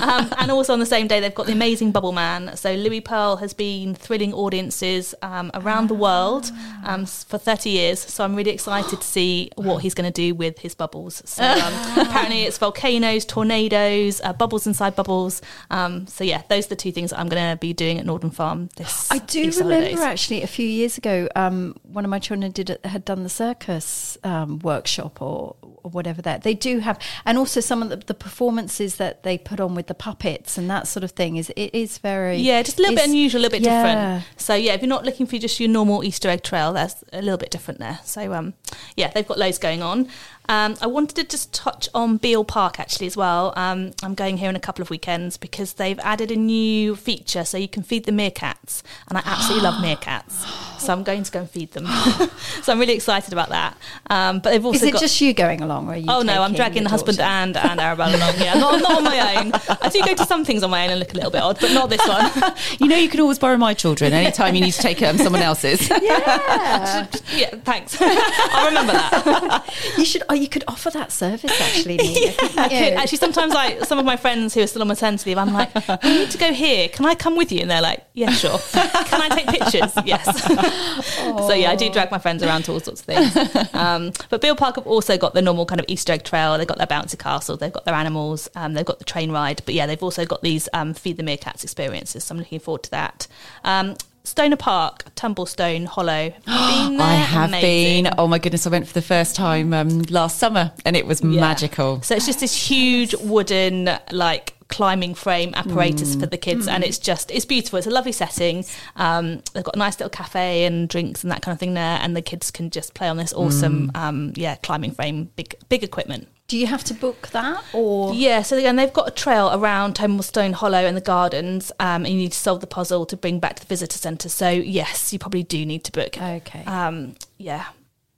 um, and also on the same day, they've got the amazing Bubble Man. So Louis Pearl has been thrilling audiences um, around the world um, for 30 years. So I'm really excited to see what he's going to do with his bubbles. So um, *laughs* apparently it's volcanoes, tornadoes, uh, bubbles inside bubbles. Um, so yeah, those are the two things that I'm going to be doing at Norden Farm this I do remember holidays. actually a few years ago, um, one of my children did had done the circus um, workshop or, or whatever that they do have, and also some of the, the performances that they put on with the puppets and that sort of thing is it is very Yeah, just a little bit unusual, a little bit yeah. different. So yeah, if you're not looking for just your normal Easter egg trail, that's a little bit different there. So um, yeah, they've got loads going on. Um, I wanted to just touch on Beale Park actually as well. Um, I'm going here in a couple of weekends because they've added a new feature so you can feed the meerkats, and I absolutely love *gasps* meerkats. So I'm going to go and feed them. *laughs* so I'm really excited about that. Um, but they've also Is it got. just you going along, or are you? Oh no, I'm dragging the husband daughter? and and Arabelle along. Yeah, not, not on my own. I do go to some things on my own and look a little bit odd, but not this one. *laughs* You know, you can always borrow my children anytime you need to take um, someone else's. *laughs* Yeah, yeah, thanks. I'll remember that. you should. Oh, you could offer that service actually. *laughs* Couldn't I could- Actually, sometimes like some of my friends who are still on maternity leave, I'm like, we need to go here. Can I come with you? And they're like, yeah, sure. Can I take pictures? Yes. *laughs* so yeah, I do drag my friends around to all sorts of things. Um, but Beale Park have also got the normal kind of Easter egg trail. They've got their bouncy castle. They've got their animals. Um, they've got the train ride. But yeah, they've also got these um, feed the meerkats experiences. So I'm looking forward to that. Stonor Park, Tumblestone Hollow. *gasps* Been? I have Amazing. been. Oh my goodness, I went for the first time um, last summer and it was Yeah. magical. So it's just this huge wooden like climbing frame apparatus for the kids and it's just it's beautiful it's a lovely setting um, they've got a nice little cafe and drinks and that kind of thing there and the kids can just play on this awesome um, yeah climbing frame big big equipment Do you have to book that, or yeah, so again, they've got a trail around Tumblestone Hollow and the gardens, um, and you need to solve the puzzle to bring back to the visitor centre. So yes, you probably do need to book. Okay. Um, yeah,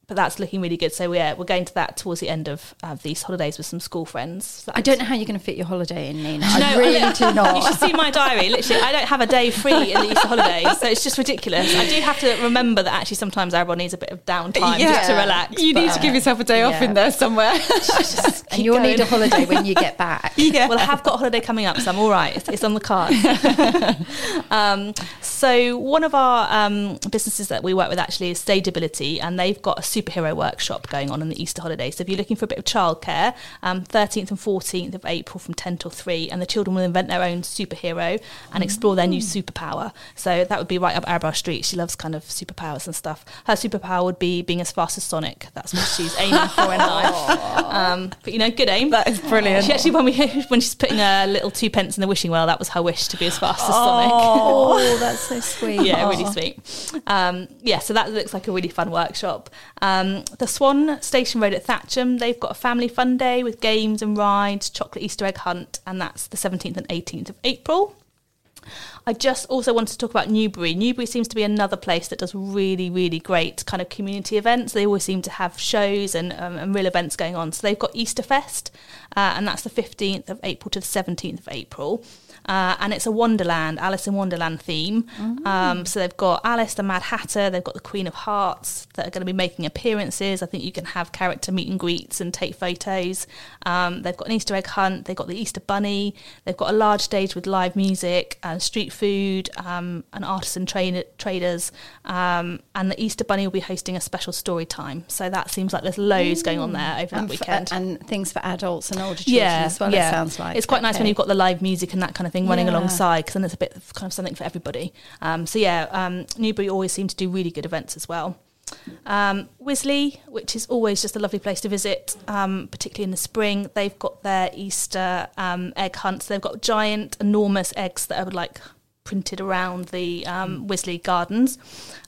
but that's looking really good. So yeah, we're going to that towards the end of uh, these holidays with some school friends. So I don't know how you're going to fit your holiday in, Nina. *laughs* No, I really I- do *laughs* You not. should see my diary. Literally, I don't have a day free in the Easter holidays, so it's just ridiculous. I do have to remember that actually sometimes everyone needs a bit of downtime just to relax. You need to give yourself a day off yeah. in there somewhere. *laughs* and keep you'll need a holiday when you get back. yeah. Well, I have got a holiday coming up, so I'm all right. It's, it's on the card. um, so, one of our um, businesses that we work with actually is Stageability, and they've got a superhero workshop going on in the Easter holidays. So, if you're looking for a bit of childcare, um, 13th and 14th of April from 10 till 3, and the children will invent their own superhero and explore their new superpower. So, that would be right up Arabelle Street. She loves kind of superpowers and stuff. Her superpower would be being as fast as Sonic. That's what she's *laughs* aiming for in life. Um, but, you know, good aim. That is brilliant. She actually, when we *laughs* when she's putting a little two pence in the wishing well, that was her wish to be as fast as Sonic. Oh, that's *laughs* so sweet. Yeah, really sweet. Um, yeah, so that looks like a really fun workshop. Um, the Swan Station Road at Thatcham, they've got a family fun day with games and rides, chocolate Easter egg hunt, and that's the 17th and 18th of April. I just also wanted to talk about Newbury. Newbury seems to be another place that does really, really great kind of community events. They always seem to have shows and, um, and real events going on. So they've got Easter Fest, uh, and that's the 15th of April to the 17th of April. Uh, and it's a Wonderland, Alice in Wonderland theme. Um, so they've got Alice the Mad Hatter, they've got the Queen of Hearts that are going to be making appearances. I think you can have character meet and greets and take photos. Um, they've got an Easter egg hunt, they've got the Easter Bunny, they've got a large stage with live music and street food um, and artisan train- traders. Um, and the Easter Bunny will be hosting a special story time. So that seems like there's loads going on there over that and, for- weekend. and things for adults and older children as well. It sounds like it's quite nice when you've got the live music and that kind of thing running Yeah. alongside because then it's a bit of kind of something for everybody. Um, so yeah, um, Newbury always seem to do really good events as well. Um, Wisley, which is always just a lovely place to visit, um, particularly in the spring, they've got their Easter um, egg hunts. They've got giant, enormous eggs that are like printed around the um, Wisley Gardens,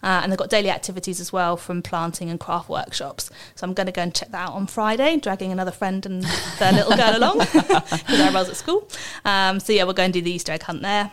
uh, and they've got daily activities as well from planting and craft workshops. So I'm going to go and check that out on Friday, dragging another friend and their little girl along *laughs* because Arabelle's at school. Um, so yeah, we'll go and do the Easter egg hunt there.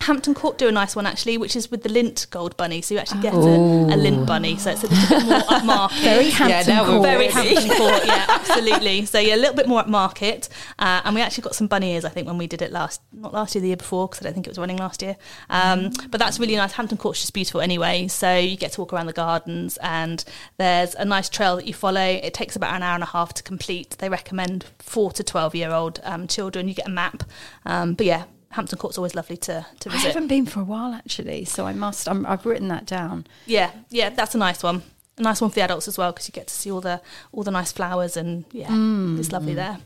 Hampton Court do a nice one actually, which is with the Lindt gold bunny. So you actually get a, a Lindt bunny. So it's a little bit more upmarket. *laughs* Very Hampton now we're Court. Very Hampton *laughs* Court, yeah, absolutely. So yeah, a little bit more at market, uh, and we actually got some bunny ears. I think when we did it last, not last year, the year before, because I don't think it was running last year. Um, but that's really nice. Hampton Court's just beautiful anyway. So you get to walk around the gardens, and there's a nice trail that you follow. It takes about an hour and a half to complete. They recommend four to twelve year old um, children. You get a map, um, but yeah. Hampton Court's always lovely to, to visit. I haven't been for a while actually, so I must. I'm, I've written that down. Yeah, yeah, that's a nice one. A nice one for the adults as well because you get to see all the all the nice flowers and yeah, it's lovely there.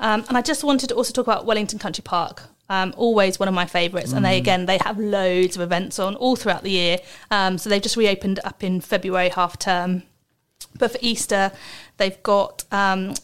Um, and I just wanted to also talk about Wellington Country Park. Um, always one of my favourites, and they again they have loads of events on all throughout the year. Um, so they've just reopened up in February half term, but for Easter they've got um,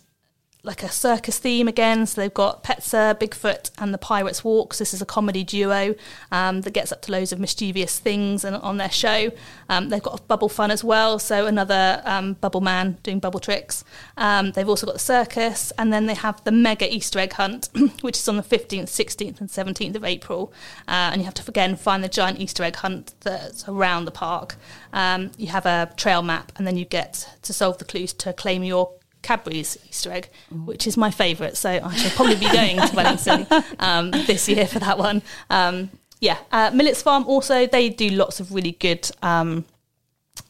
like a circus theme again. So they've got Petzer, Bigfoot, and the Pirates Walks. This is a comedy duo um, that gets up to loads of mischievous things and, on their show. Um, they've got bubble fun as well. So another um, bubble man doing bubble tricks. Um, they've also got the circus, and then they have the mega Easter egg hunt, *clears throat* which is on the 15th, 16th, and 17th of April. Uh, and you have to again find the giant Easter egg hunt that's around the park. Um, you have a trail map, and then you get to solve the clues to claim your Cadbury's Easter egg, which is my favourite. So I shall probably be going to Wellington *laughs* um, this year for that one. Um, yeah, uh, Millets Farm also they do lots of really good um,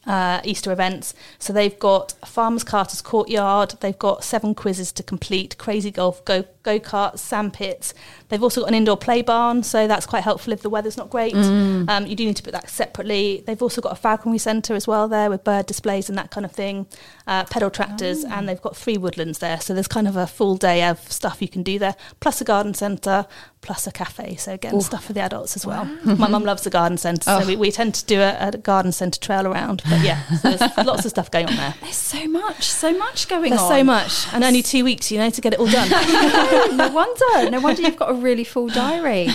uh, Easter events. So they've got Farmers Carter's Courtyard. They've got seven quizzes to complete, crazy golf, go go karts, sand pits. They've also got an indoor play barn, so that's quite helpful if the weather's not great. Mm. Um, you do need to put that separately. They've also got a falconry centre as well there with bird displays and that kind of thing, uh, pedal tractors, oh. and they've got three woodlands there. So there's kind of a full day of stuff you can do there, plus a garden centre, plus a cafe. So again, Ooh. stuff for the adults as well. Wow. My mum loves the garden centre, so oh. we, we, tend to do a, a garden centre trail around. But yeah, so there's *laughs* lots of stuff going on there. There's so much, so much going there's on. so much, and only two weeks, you know, to get it all done. *laughs* no wonder. No wonder you've got a really full diary.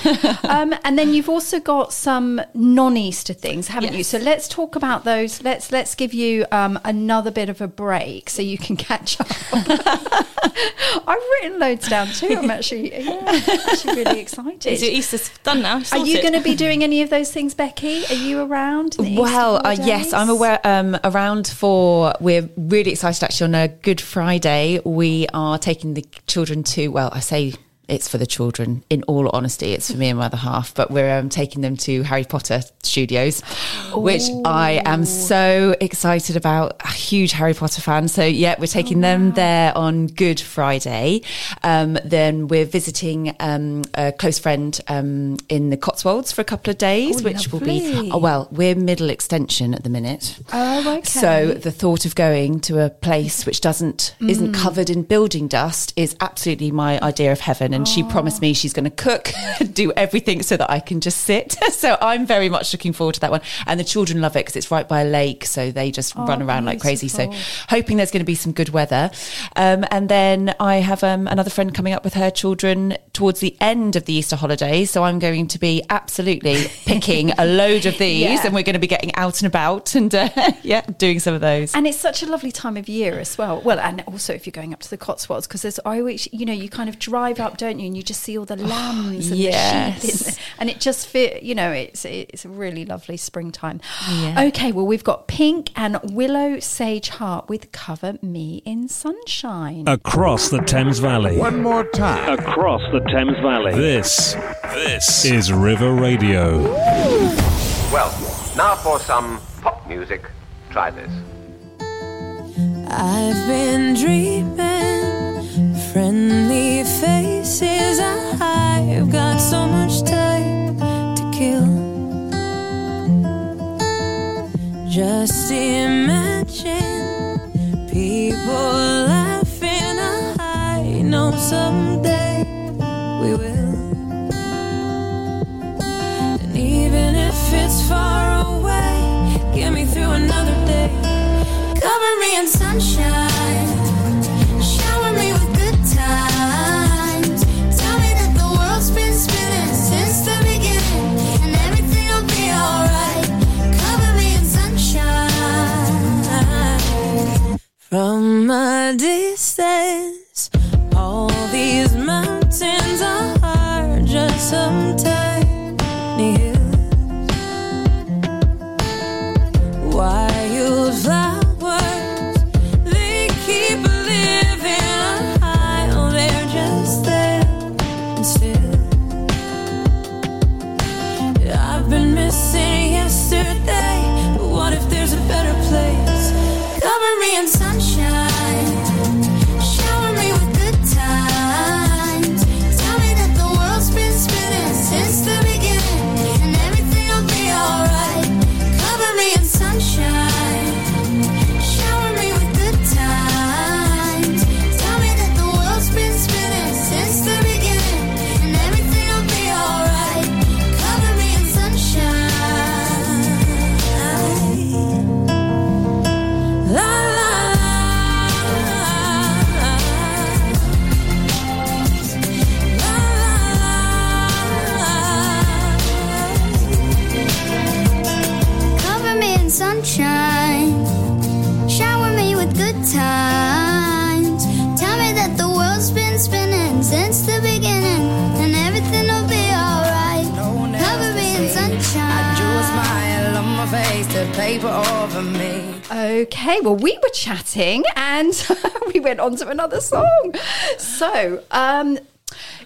Um, and then you've also got some non-Easter things, haven't yes. you? So let's talk about those. Let's let's give you um, another bit of a break so you can catch up. *laughs* I've written loads down too. I'm actually, yeah, actually really excited. Is your Easter's done now? Are you going to be doing any of those things, Becky? Are you around? Well, uh, yes, I'm aware. Um, around for. We're really excited actually on a Good Friday. We are taking the children to. Well, I say it's for the children. In all honesty, it's for me and my other half. But we're um, taking them to Harry Potter Studios, Ooh. which I am so excited about. A huge Harry Potter fan. So yeah, we're taking oh, wow. them there on Good Friday. Um, then we're visiting um, a close friend um, in the Cotswolds for a couple of days, oh, which lovely. will be. Oh well, we're middle extension at the minute. Oh, okay. So the thought of going to a place which doesn't mm. isn't covered in building dust is absolutely my idea of heaven and she promised me she's going to cook, *laughs* do everything so that I can just sit. *laughs* so I'm very much looking forward to that one. And the children love it because it's right by a lake, so they just oh, run around beautiful. like crazy. So hoping there's going to be some good weather. Um, and then I have um, another friend coming up with her children towards the end of the Easter holidays. So I'm going to be absolutely *laughs* picking a load of these, yeah. and we're going to be getting out and about and uh, yeah, doing some of those. And it's such a lovely time of year as well. Well, and also if you're going up to the Cotswolds, because there's I always, you know, you kind of drive up, don't you? And you just see all the oh, lambs and yes. the sheep, and it just fit. you know, it's it's a really lovely springtime. Yeah. Okay, well we've got Pink and Willow Sage Hart with Cover Me in Sunshine across the Thames Valley. One more time across the Thames Valley. This this is River Radio. Well, now for some pop music. Try this. I've been dreaming friendly faces. I've got so much time to kill. Just imagine people laughing. I know someday we will. Okay, well, we were chatting and *laughs* we went on to another song. So, um,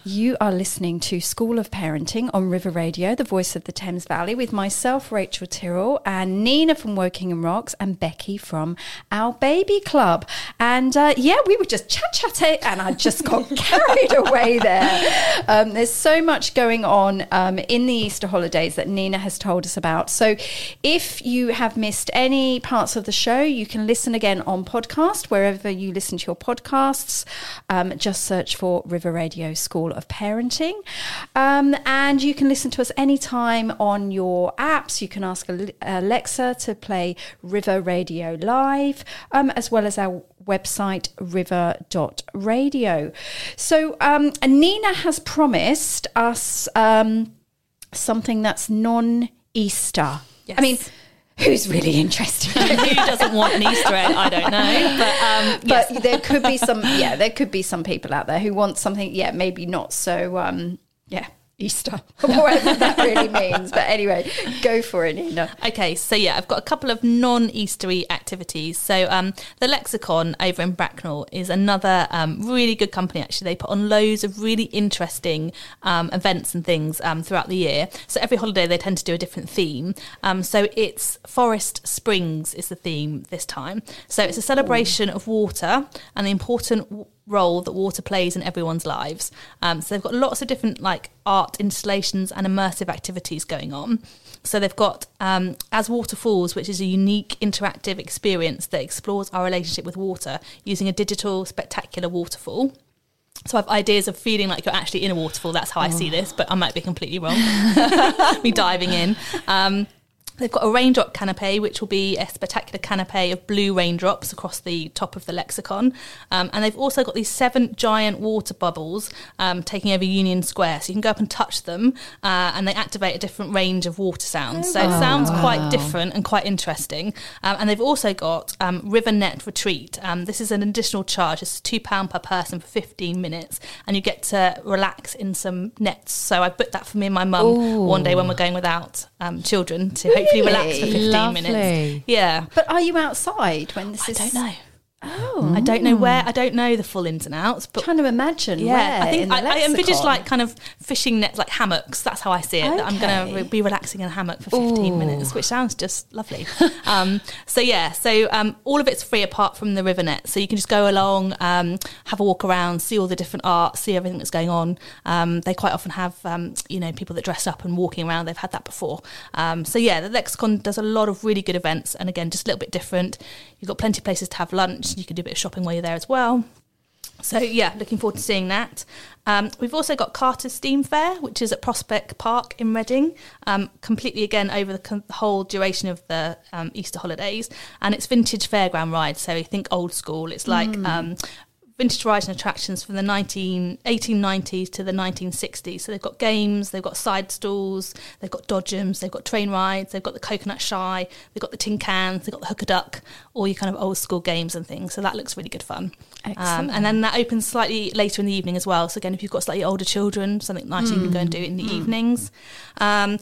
you are listening to School of Parenting on River Radio, the voice of the Thames Valley, with myself, Rachel Tyrrell, and Nina from Wokingham Rocks, and Becky from Our Baby Club. And uh, yeah, we were just chat chatting, and I just got *laughs* carried away there. Um, there's so much going on um, in the Easter holidays that Nina has told us about. So if you have missed any parts of the show, you can listen again on podcast, wherever you listen to your podcasts. Um, just search for River Radio School of Parenting. Um, and you can listen to us anytime on your apps. You can ask Alexa to play River Radio Live, um, as well as our website river.radio. So um, Nina has promised us um, something that's non Easter. I mean, who's really interested? Who doesn't want an Easter egg? I don't know. But, um, yes. but there could be some yeah there could be some people out there who want something yeah maybe not so um yeah easter *laughs* whatever that really means but anyway go for it nina Okay, so yeah, I've got a couple of non-Eastery activities. So um, the Lexicon over in Bracknell is another um, really good company. Actually, they put on loads of really interesting um, events and things um, throughout the year. So every holiday they tend to do a different theme. Um, so it's Forest Springs is the theme this time. So it's a celebration of water and the important w- role that water plays in everyone's lives. Um, so they've got lots of different like art installations and immersive activities going on. So they've got um, As Water Falls, which is a unique interactive experience that explores our relationship with water using a digital spectacular waterfall. So I have ideas of feeling like you're actually in a waterfall. That's how I see this, but I might be completely wrong. *laughs* Me diving in. Um, They've got a raindrop canopy, which will be a spectacular canopy of blue raindrops across the top of the lexicon. Um, and they've also got these seven giant water bubbles um, taking over Union Square. So you can go up and touch them, uh, and they activate a different range of water sounds. So it sounds quite different and quite interesting. Um, and they've also got um, River Net Retreat. Um, this is an additional charge. It's £2 per person for 15 minutes, and you get to relax in some nets. So I booked that for me and my mum one day when we're going without um, children to hopefully relax for 15 Lovely. minutes. Yeah. but are you outside when this I is I don't know. Oh I don't know where. I don't know the full ins and outs, but trying to imagine yeah, I think I, I envisage like kind of fishing nets, like hammocks. That's how I see it. That I'm going to re- be relaxing in a hammock for 15 minutes, which sounds just lovely. *laughs* um, so yeah, so um, all of it's free apart from the river net. So you can just go along, um, have a walk around, see all the different art, see everything that's going on. Um, they quite often have um, you know people that dress up and walking around. They've had that before. Um, so yeah, the Lexicon does a lot of really good events, and again, just a little bit different. You've got plenty of places to have lunch. You can do a bit of shopping while you're there as well. So yeah, looking forward to seeing that. Um, we've also got Carter's Steam Fair, which is at Prospect Park in Reading, um, completely again over the con- whole duration of the um, Easter holidays, and it's vintage fairground rides. So you think old school. It's like um, vintage rides and attractions from the 19, 1890s to the 1960s. So they've got games, they've got side stalls, they've got dodgems, they've got train rides, they've got the coconut shy, they've got the tin cans, they've got the hooker duck, all your kind of old school games and things. So that looks really good fun. Um, and then that opens slightly later in the evening as well. So again, if you've got slightly older children, something nice you can go and do in the evenings. Um,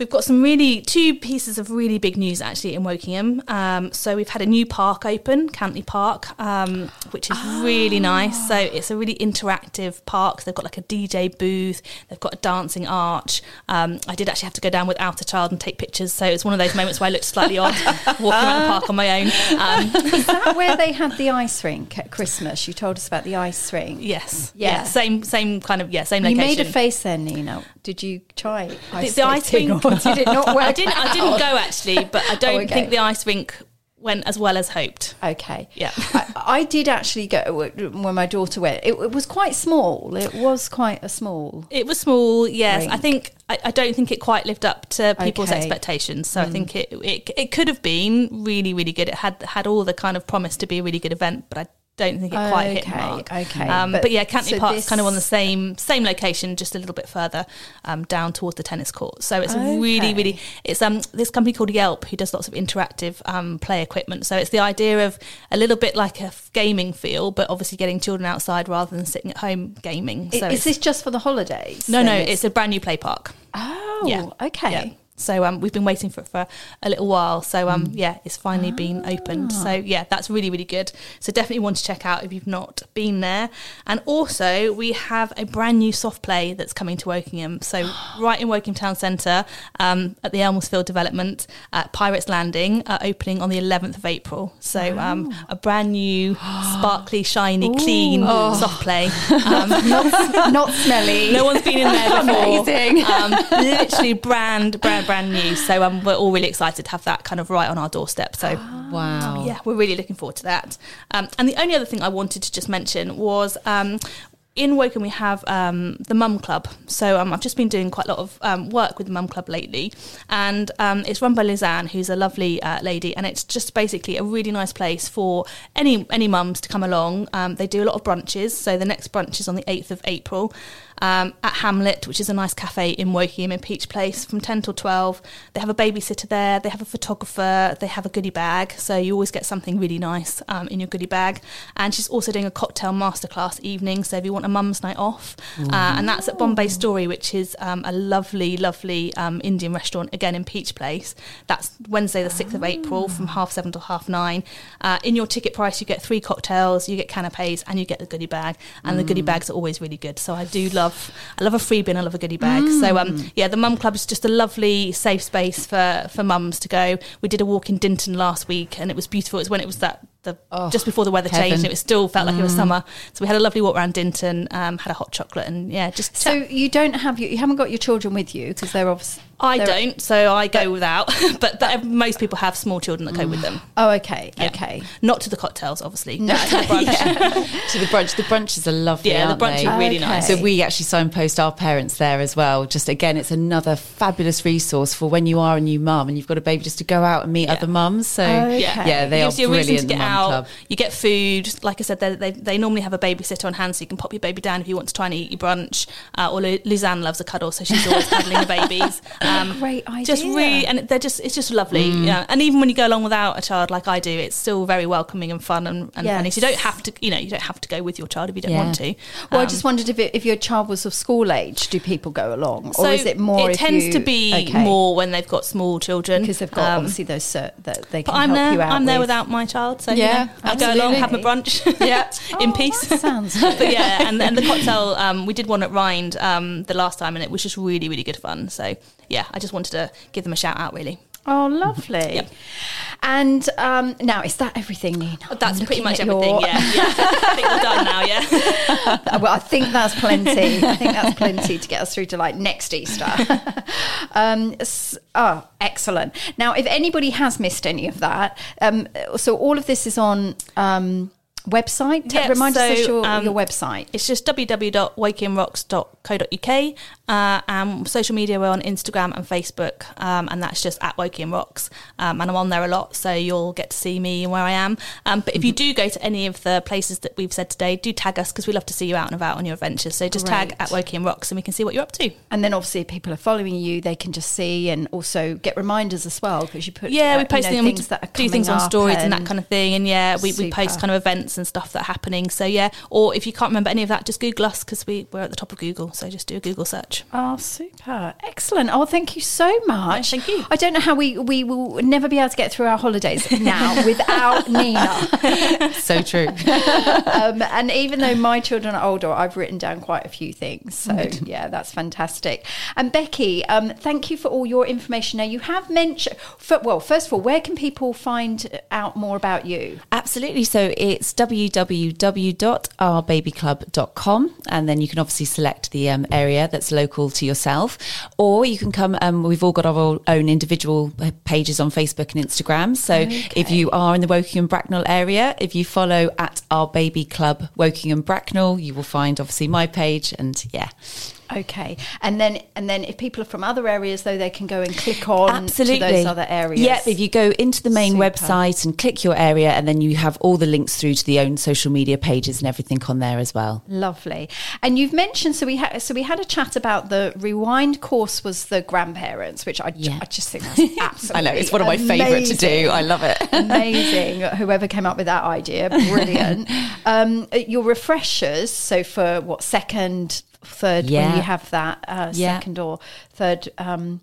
We've got some really two pieces of really big news actually in Wokingham. Um, so we've had a new park open, Cantley Park, um, which is really nice. So it's a really interactive park. They've got like a DJ booth. They've got a dancing arch. Um, I did actually have to go down without a child and take pictures. So it's one of those moments where I looked slightly odd *laughs* walking around the park on my own. Um, is that where they had the ice rink at christmas you told us about the ice rink yes, Yeah. yeah, same same kind of yeah, same Location. you made a face then nina did you try ice the ice skating rink- or did it not *laughs* work I didn't. I didn't go actually, but I don't Oh, okay. think the ice rink went as well as hoped. Okay. Yeah. I, I did actually go when my daughter went. It, it was quite small. It was quite a small. It was small, yes. I think I, I don't think it quite lived up to people's Okay. Mm. expectations. So I think it, it it could have been really really good. It had had all the kind of promise to be a really good event, but I don't think it quite hit the Okay, mark. okay. Um, but, But- yeah, Cantley so Park's this- kind of on the same same location, just a little bit further um, down towards the tennis court. So it's a really, really it's um this company called Yalp who does lots of interactive um, play equipment. So it's the idea of a little bit like a gaming feel, but obviously getting children outside rather than sitting at home gaming. So is it's- this just for the holidays? no, no, it's a brand new play park. oh, Yeah. okay. Yeah. So um, we've been waiting for it for a little while. So um, Mm. yeah, it's finally been opened. Ah. So yeah, that's really really good. So definitely want to check out if you've not been there. And also we have a brand new soft play that's coming to Wokingham. So *gasps* right in Wokingham Town Centre um, at the Elmsfield development at Pirates Landing, uh, opening on the 11th of April. So um, a brand new, *gasps* sparkly, shiny, clean Oh. soft play. *laughs* Um, *laughs* not, not smelly. no one's been in there *laughs* before. Amazing. Um, literally brand, brand, brand new. So um, we're all really excited to have that kind of right on our doorstep. So Wow. yeah, we're really looking forward to that. Um, and the only other thing I wanted to just mention was. Um, in Woking, we have um, the Mum Club. So um, I've just been doing quite a lot of um, work with the Mum Club lately, and um, it's run by Lizanne, who's a lovely uh, lady, and it's just basically a really nice place for any any mums to come along. Um, they do a lot of brunches. So the next brunch is on the eighth of April um, at Hamlet, which is a nice cafe in Wokingham in Peach Place, from ten till twelve. They have a babysitter there. They have a photographer. They have a goodie bag, so you always get something really nice um, in your goodie bag. And she's also doing a cocktail masterclass evening. So if you want a mum's night off, uh, and that's at Bombay Story, which is um, a lovely, lovely um, Indian restaurant again in Peach Place. That's Wednesday, the sixth of April, from half seven till half nine. Uh, in your ticket price, you get three cocktails, you get canapes, and you get the goodie bag. And the goodie bags are always really good. So I do love, I love a freebie and I love a goodie bag. So um, yeah, the Mum Club is just a lovely, safe space for for mums to go. We did a walk in Dinton last week, and it was beautiful. It was when it was that. The, just before the weather changed, heaven. and it was still felt like it was summer. So we had a lovely walk around Dinton, um, had a hot chocolate, and yeah, just So you don't have your, you haven't got your children with you because they're obviously. I they're- don't, so I go without. *laughs* but, but most people have small children that go with them. Oh, okay, Yeah. okay. Not to the cocktails, obviously. No. to the brunch. *laughs* to the brunch. The brunches are lovely. Yeah, the aren't brunch they? are really Okay. nice. So we actually signpost our parents there as well. Just again, it's another fabulous resource for when you are a new mum and you've got a baby just to go out and meet Yeah. other mums. So Okay. Yeah, yeah, they It are gives you a reason brilliant. To the get Mum out. Club. You get food. Like I said, they, they, they normally have a babysitter on hand, so you can pop your baby down if you want to try and eat your brunch. Uh, or Lu- Luzanne loves a cuddle, so she's always cuddling the *laughs* babies. Um, Great idea. Just really, and they're just it's just lovely. Mm. Yeah, and even when you go along without a child, like I do, it's still very welcoming and fun and, and. So you don't have to, you know, you don't have to go with your child if you don't Yeah. want to. Well, I Um, just wondered if it, if your child was of school age, do people go along, or is it more? It tends you- to be okay, more when they've got small children because they've got Um, obviously those cert that they can But I'm help there. you out I'm there without my child, so Yeah, you know, I'll go along, have my brunch, *laughs* Yeah. in Oh, peace. that sounds *laughs* good. but yeah, and, and the cocktail, um, we did one at Rind um, the last time, and it was just really, really good fun. So yeah, I just wanted to give them a shout out, really. Oh, lovely. Yep. And um, now, is that everything, Nina? That's pretty much everything. your- Yeah, yeah. I think we're done now. Yeah. *laughs* well, I think that's plenty. I think that's plenty to get us through to like next Easter. *laughs* um, oh, excellent. Now, if anybody has missed any of that, um, so all of this is on um, website. Te- Yeah, Remind us of your, um, your website. It's just www.wokinghamrocks.co.uk. Uh, and social media, we're on Instagram and Facebook, um, and that's just at Wokingham Rocks. Um, and I'm on there a lot, so you'll get to see me and where I am. Um, but if you do go to any of the places that we've said today, do tag us because we love to see you out and about on your adventures. So just tag at Wokingham Rocks and we can see what you're up to. And then obviously, if people are following you, they can just see and also get reminders as well because you put Yeah, uh, we post you know, things that do things on stories and, that kind of thing. And yeah, we, we post kind of events and stuff that are happening. So yeah, or if you can't remember any of that, just Google us because we, we're at the top of Google. So just do a Google search. Oh, super. Excellent. Oh, thank you so much. thank you. I don't know how we, we will never be able to get through our holidays now *laughs* without Nina. *laughs* So true. *laughs* Um, and even though my children are older, I've written down quite a few things. So, yeah, that's fantastic. And Becky, um, thank you for all your information. Now, you have mentioned, well, first of all, where can people find out more about you? Absolutely. So it's www.ourbabyclub.com, and then you can obviously select the um, area that's local to yourself, or you can come. Um, we've all got our own individual uh, pages on Facebook and Instagram. So if you are in the Woking and Bracknell area, if you follow at our baby club Woking and Bracknell, you will find obviously my page, and yeah. Okay, and then and then if people are from other areas, though, they can go and click on Absolutely. to those other areas. Yep, if you go into the main Super. website and click your area, and then you have all the links through to the own social media pages and everything on there as well. Lovely. And you've mentioned so we had so we had a chat about the rewind course was the grandparents, which I, Yeah. I just think *laughs* that's absolutely I know, it's one of my favourite to do. I love it. *laughs* Amazing. Whoever came up with that idea, brilliant. *laughs* um, your refreshers, so for what second, third, when you have that uh, Yeah. second or third um,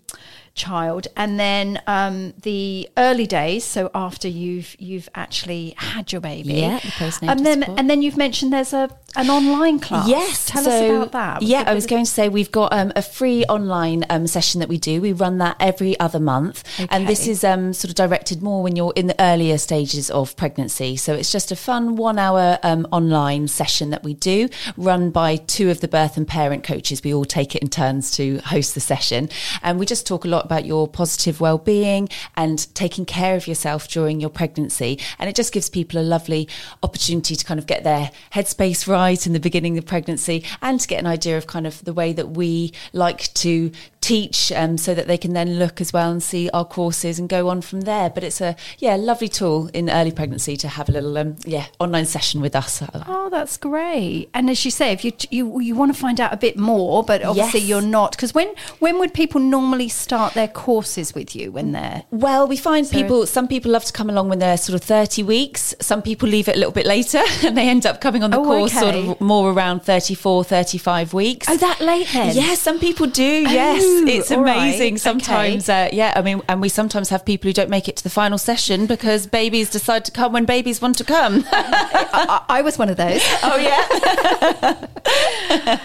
child, and then um, the early days, so after you've you've actually had your baby, Yeah, the postnatal and then support. and then you've mentioned there's a an online class. Yes, tell so- us about that. Yeah, I was going to say we've got um, a free online um, session that we do. We run that every other month, and this is um, sort of directed more when you're in the earlier stages of pregnancy. So it's just a fun one-hour um, online session that we do, run by two of the birth and parent coaches. We all take it in turns to host the session, and we just talk a lot about your positive well-being and taking care of yourself during your pregnancy. And it just gives people a lovely opportunity to kind of get their headspace right in the beginning of pregnancy and to get an idea of kind of the way that we like to teach um, so that they can then look as well and see our courses and go on from there. But it's a, yeah, lovely tool in early pregnancy to have a little, um, yeah, online session with us. Oh, that's great. And as you say, if you you you want to find out a bit more, but obviously Yes. you're not because when when would people normally start their courses with you when they're Well, we find people, some people love to come along when they're sort of 30 weeks. Some people leave it a little bit later *laughs* and they end up coming on the Oh, course sort of more around 34, 35 weeks. Oh, that late then? Yeah, some people do. yes. Oh, It's amazing. Okay. Sometimes, uh, yeah, I mean, and we sometimes have people who don't make it to the final session because babies decide to come when babies want to come. *laughs* I, I was one of those. oh, yeah.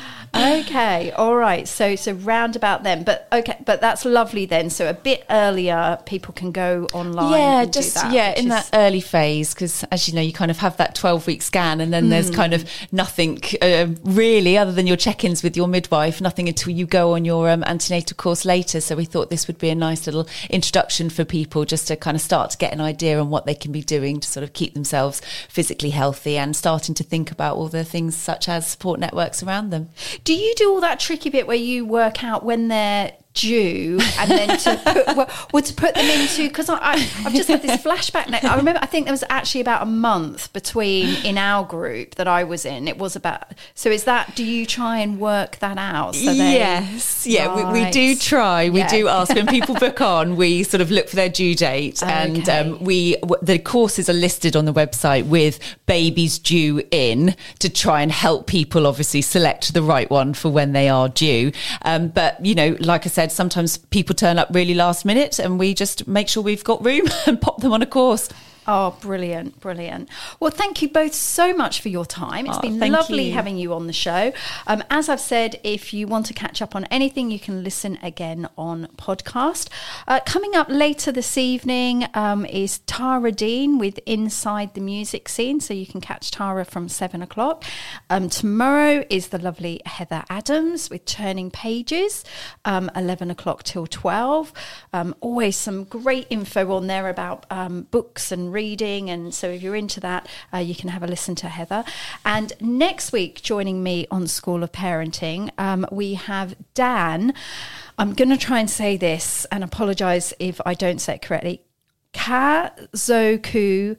*laughs* okay, all right. So so round about then, but okay, but that's lovely then. So a bit earlier, people can go online. yeah, and do just that, yeah, in is- that early phase, because as you know, you kind of have that twelve week scan, and then there's kind of nothing uh, really other than your check ins with your midwife, nothing until you go on your um, antenatal course later. So we thought this would be a nice little introduction for people, just to kind of start to get an idea on what they can be doing to sort of keep themselves physically healthy and starting to think about all the things such as support networks around them. Do you do all that tricky bit where you work out when they're due and then to put well, well, to put them into because I, I've just had this flashback now. I remember I think there was actually about a month between in our group that I was in it was about so is that do you try and work that out so they, yes, yeah, we, we do try. We Yeah. do ask when people book on. We sort of look for their due date, and um, we w- the courses are listed on the website with babies due in to try and help people obviously select the right one for when they are due. Um, but you know, like I said, sometimes people turn up really last minute, and we just make sure we've got room *laughs* and pop them on a course. Oh, brilliant, brilliant. Well, thank you both so much for your time. It's Oh, been lovely you. having you on the show. Um, as I've said, if you want to catch up on anything, you can listen again on podcast. Uh, coming up later this evening um, is Tara Dean with Inside the Music Scene. So you can catch Tara from seven o'clock. Um, tomorrow is the lovely Heather Adams with Turning Pages, um, 11 o'clock till 12. Um, always some great info on there about um, books and reading. And so if you're into that, uh, you can have a listen to Heather. And next week, joining me on School of Parenting, um, we have Dan. I'm going to try and say this and apologize if I don't say it correctly. Kazoku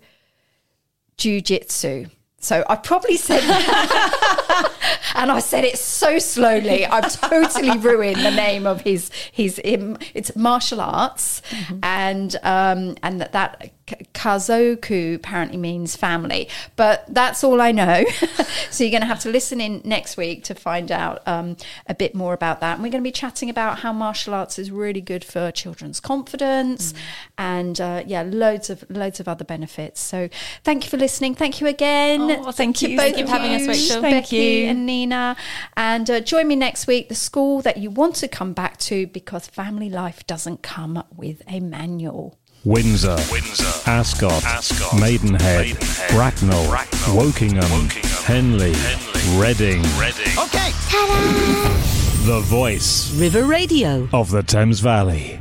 Jiu-Jitsu. So I probably said *laughs* and I said it so slowly. I've totally *laughs* ruined the name of his his. It's martial arts, and um, and that that Kazoku apparently means family, but that's all I know. *laughs* so you're going to have to listen in next week to find out um, a bit more about that. And we're going to be chatting about how martial arts is really good for children's confidence, and uh, yeah, loads of loads of other benefits. So thank you for listening. Thank you again. Oh, thank to you. both Thank you for having us, you, Rachel. Thank you and Nina. And uh, join me next week, the school that you want to come back to because family life doesn't come with a manual. Windsor, Windsor Ascot, Ascot Maidenhead, Maidenhead, Bracknell, Bracknell Wokingham, Wokingham, Henley, Henley Reading. Reading. Okay. Ta-da! The voice. River Radio. Of the Thames Valley.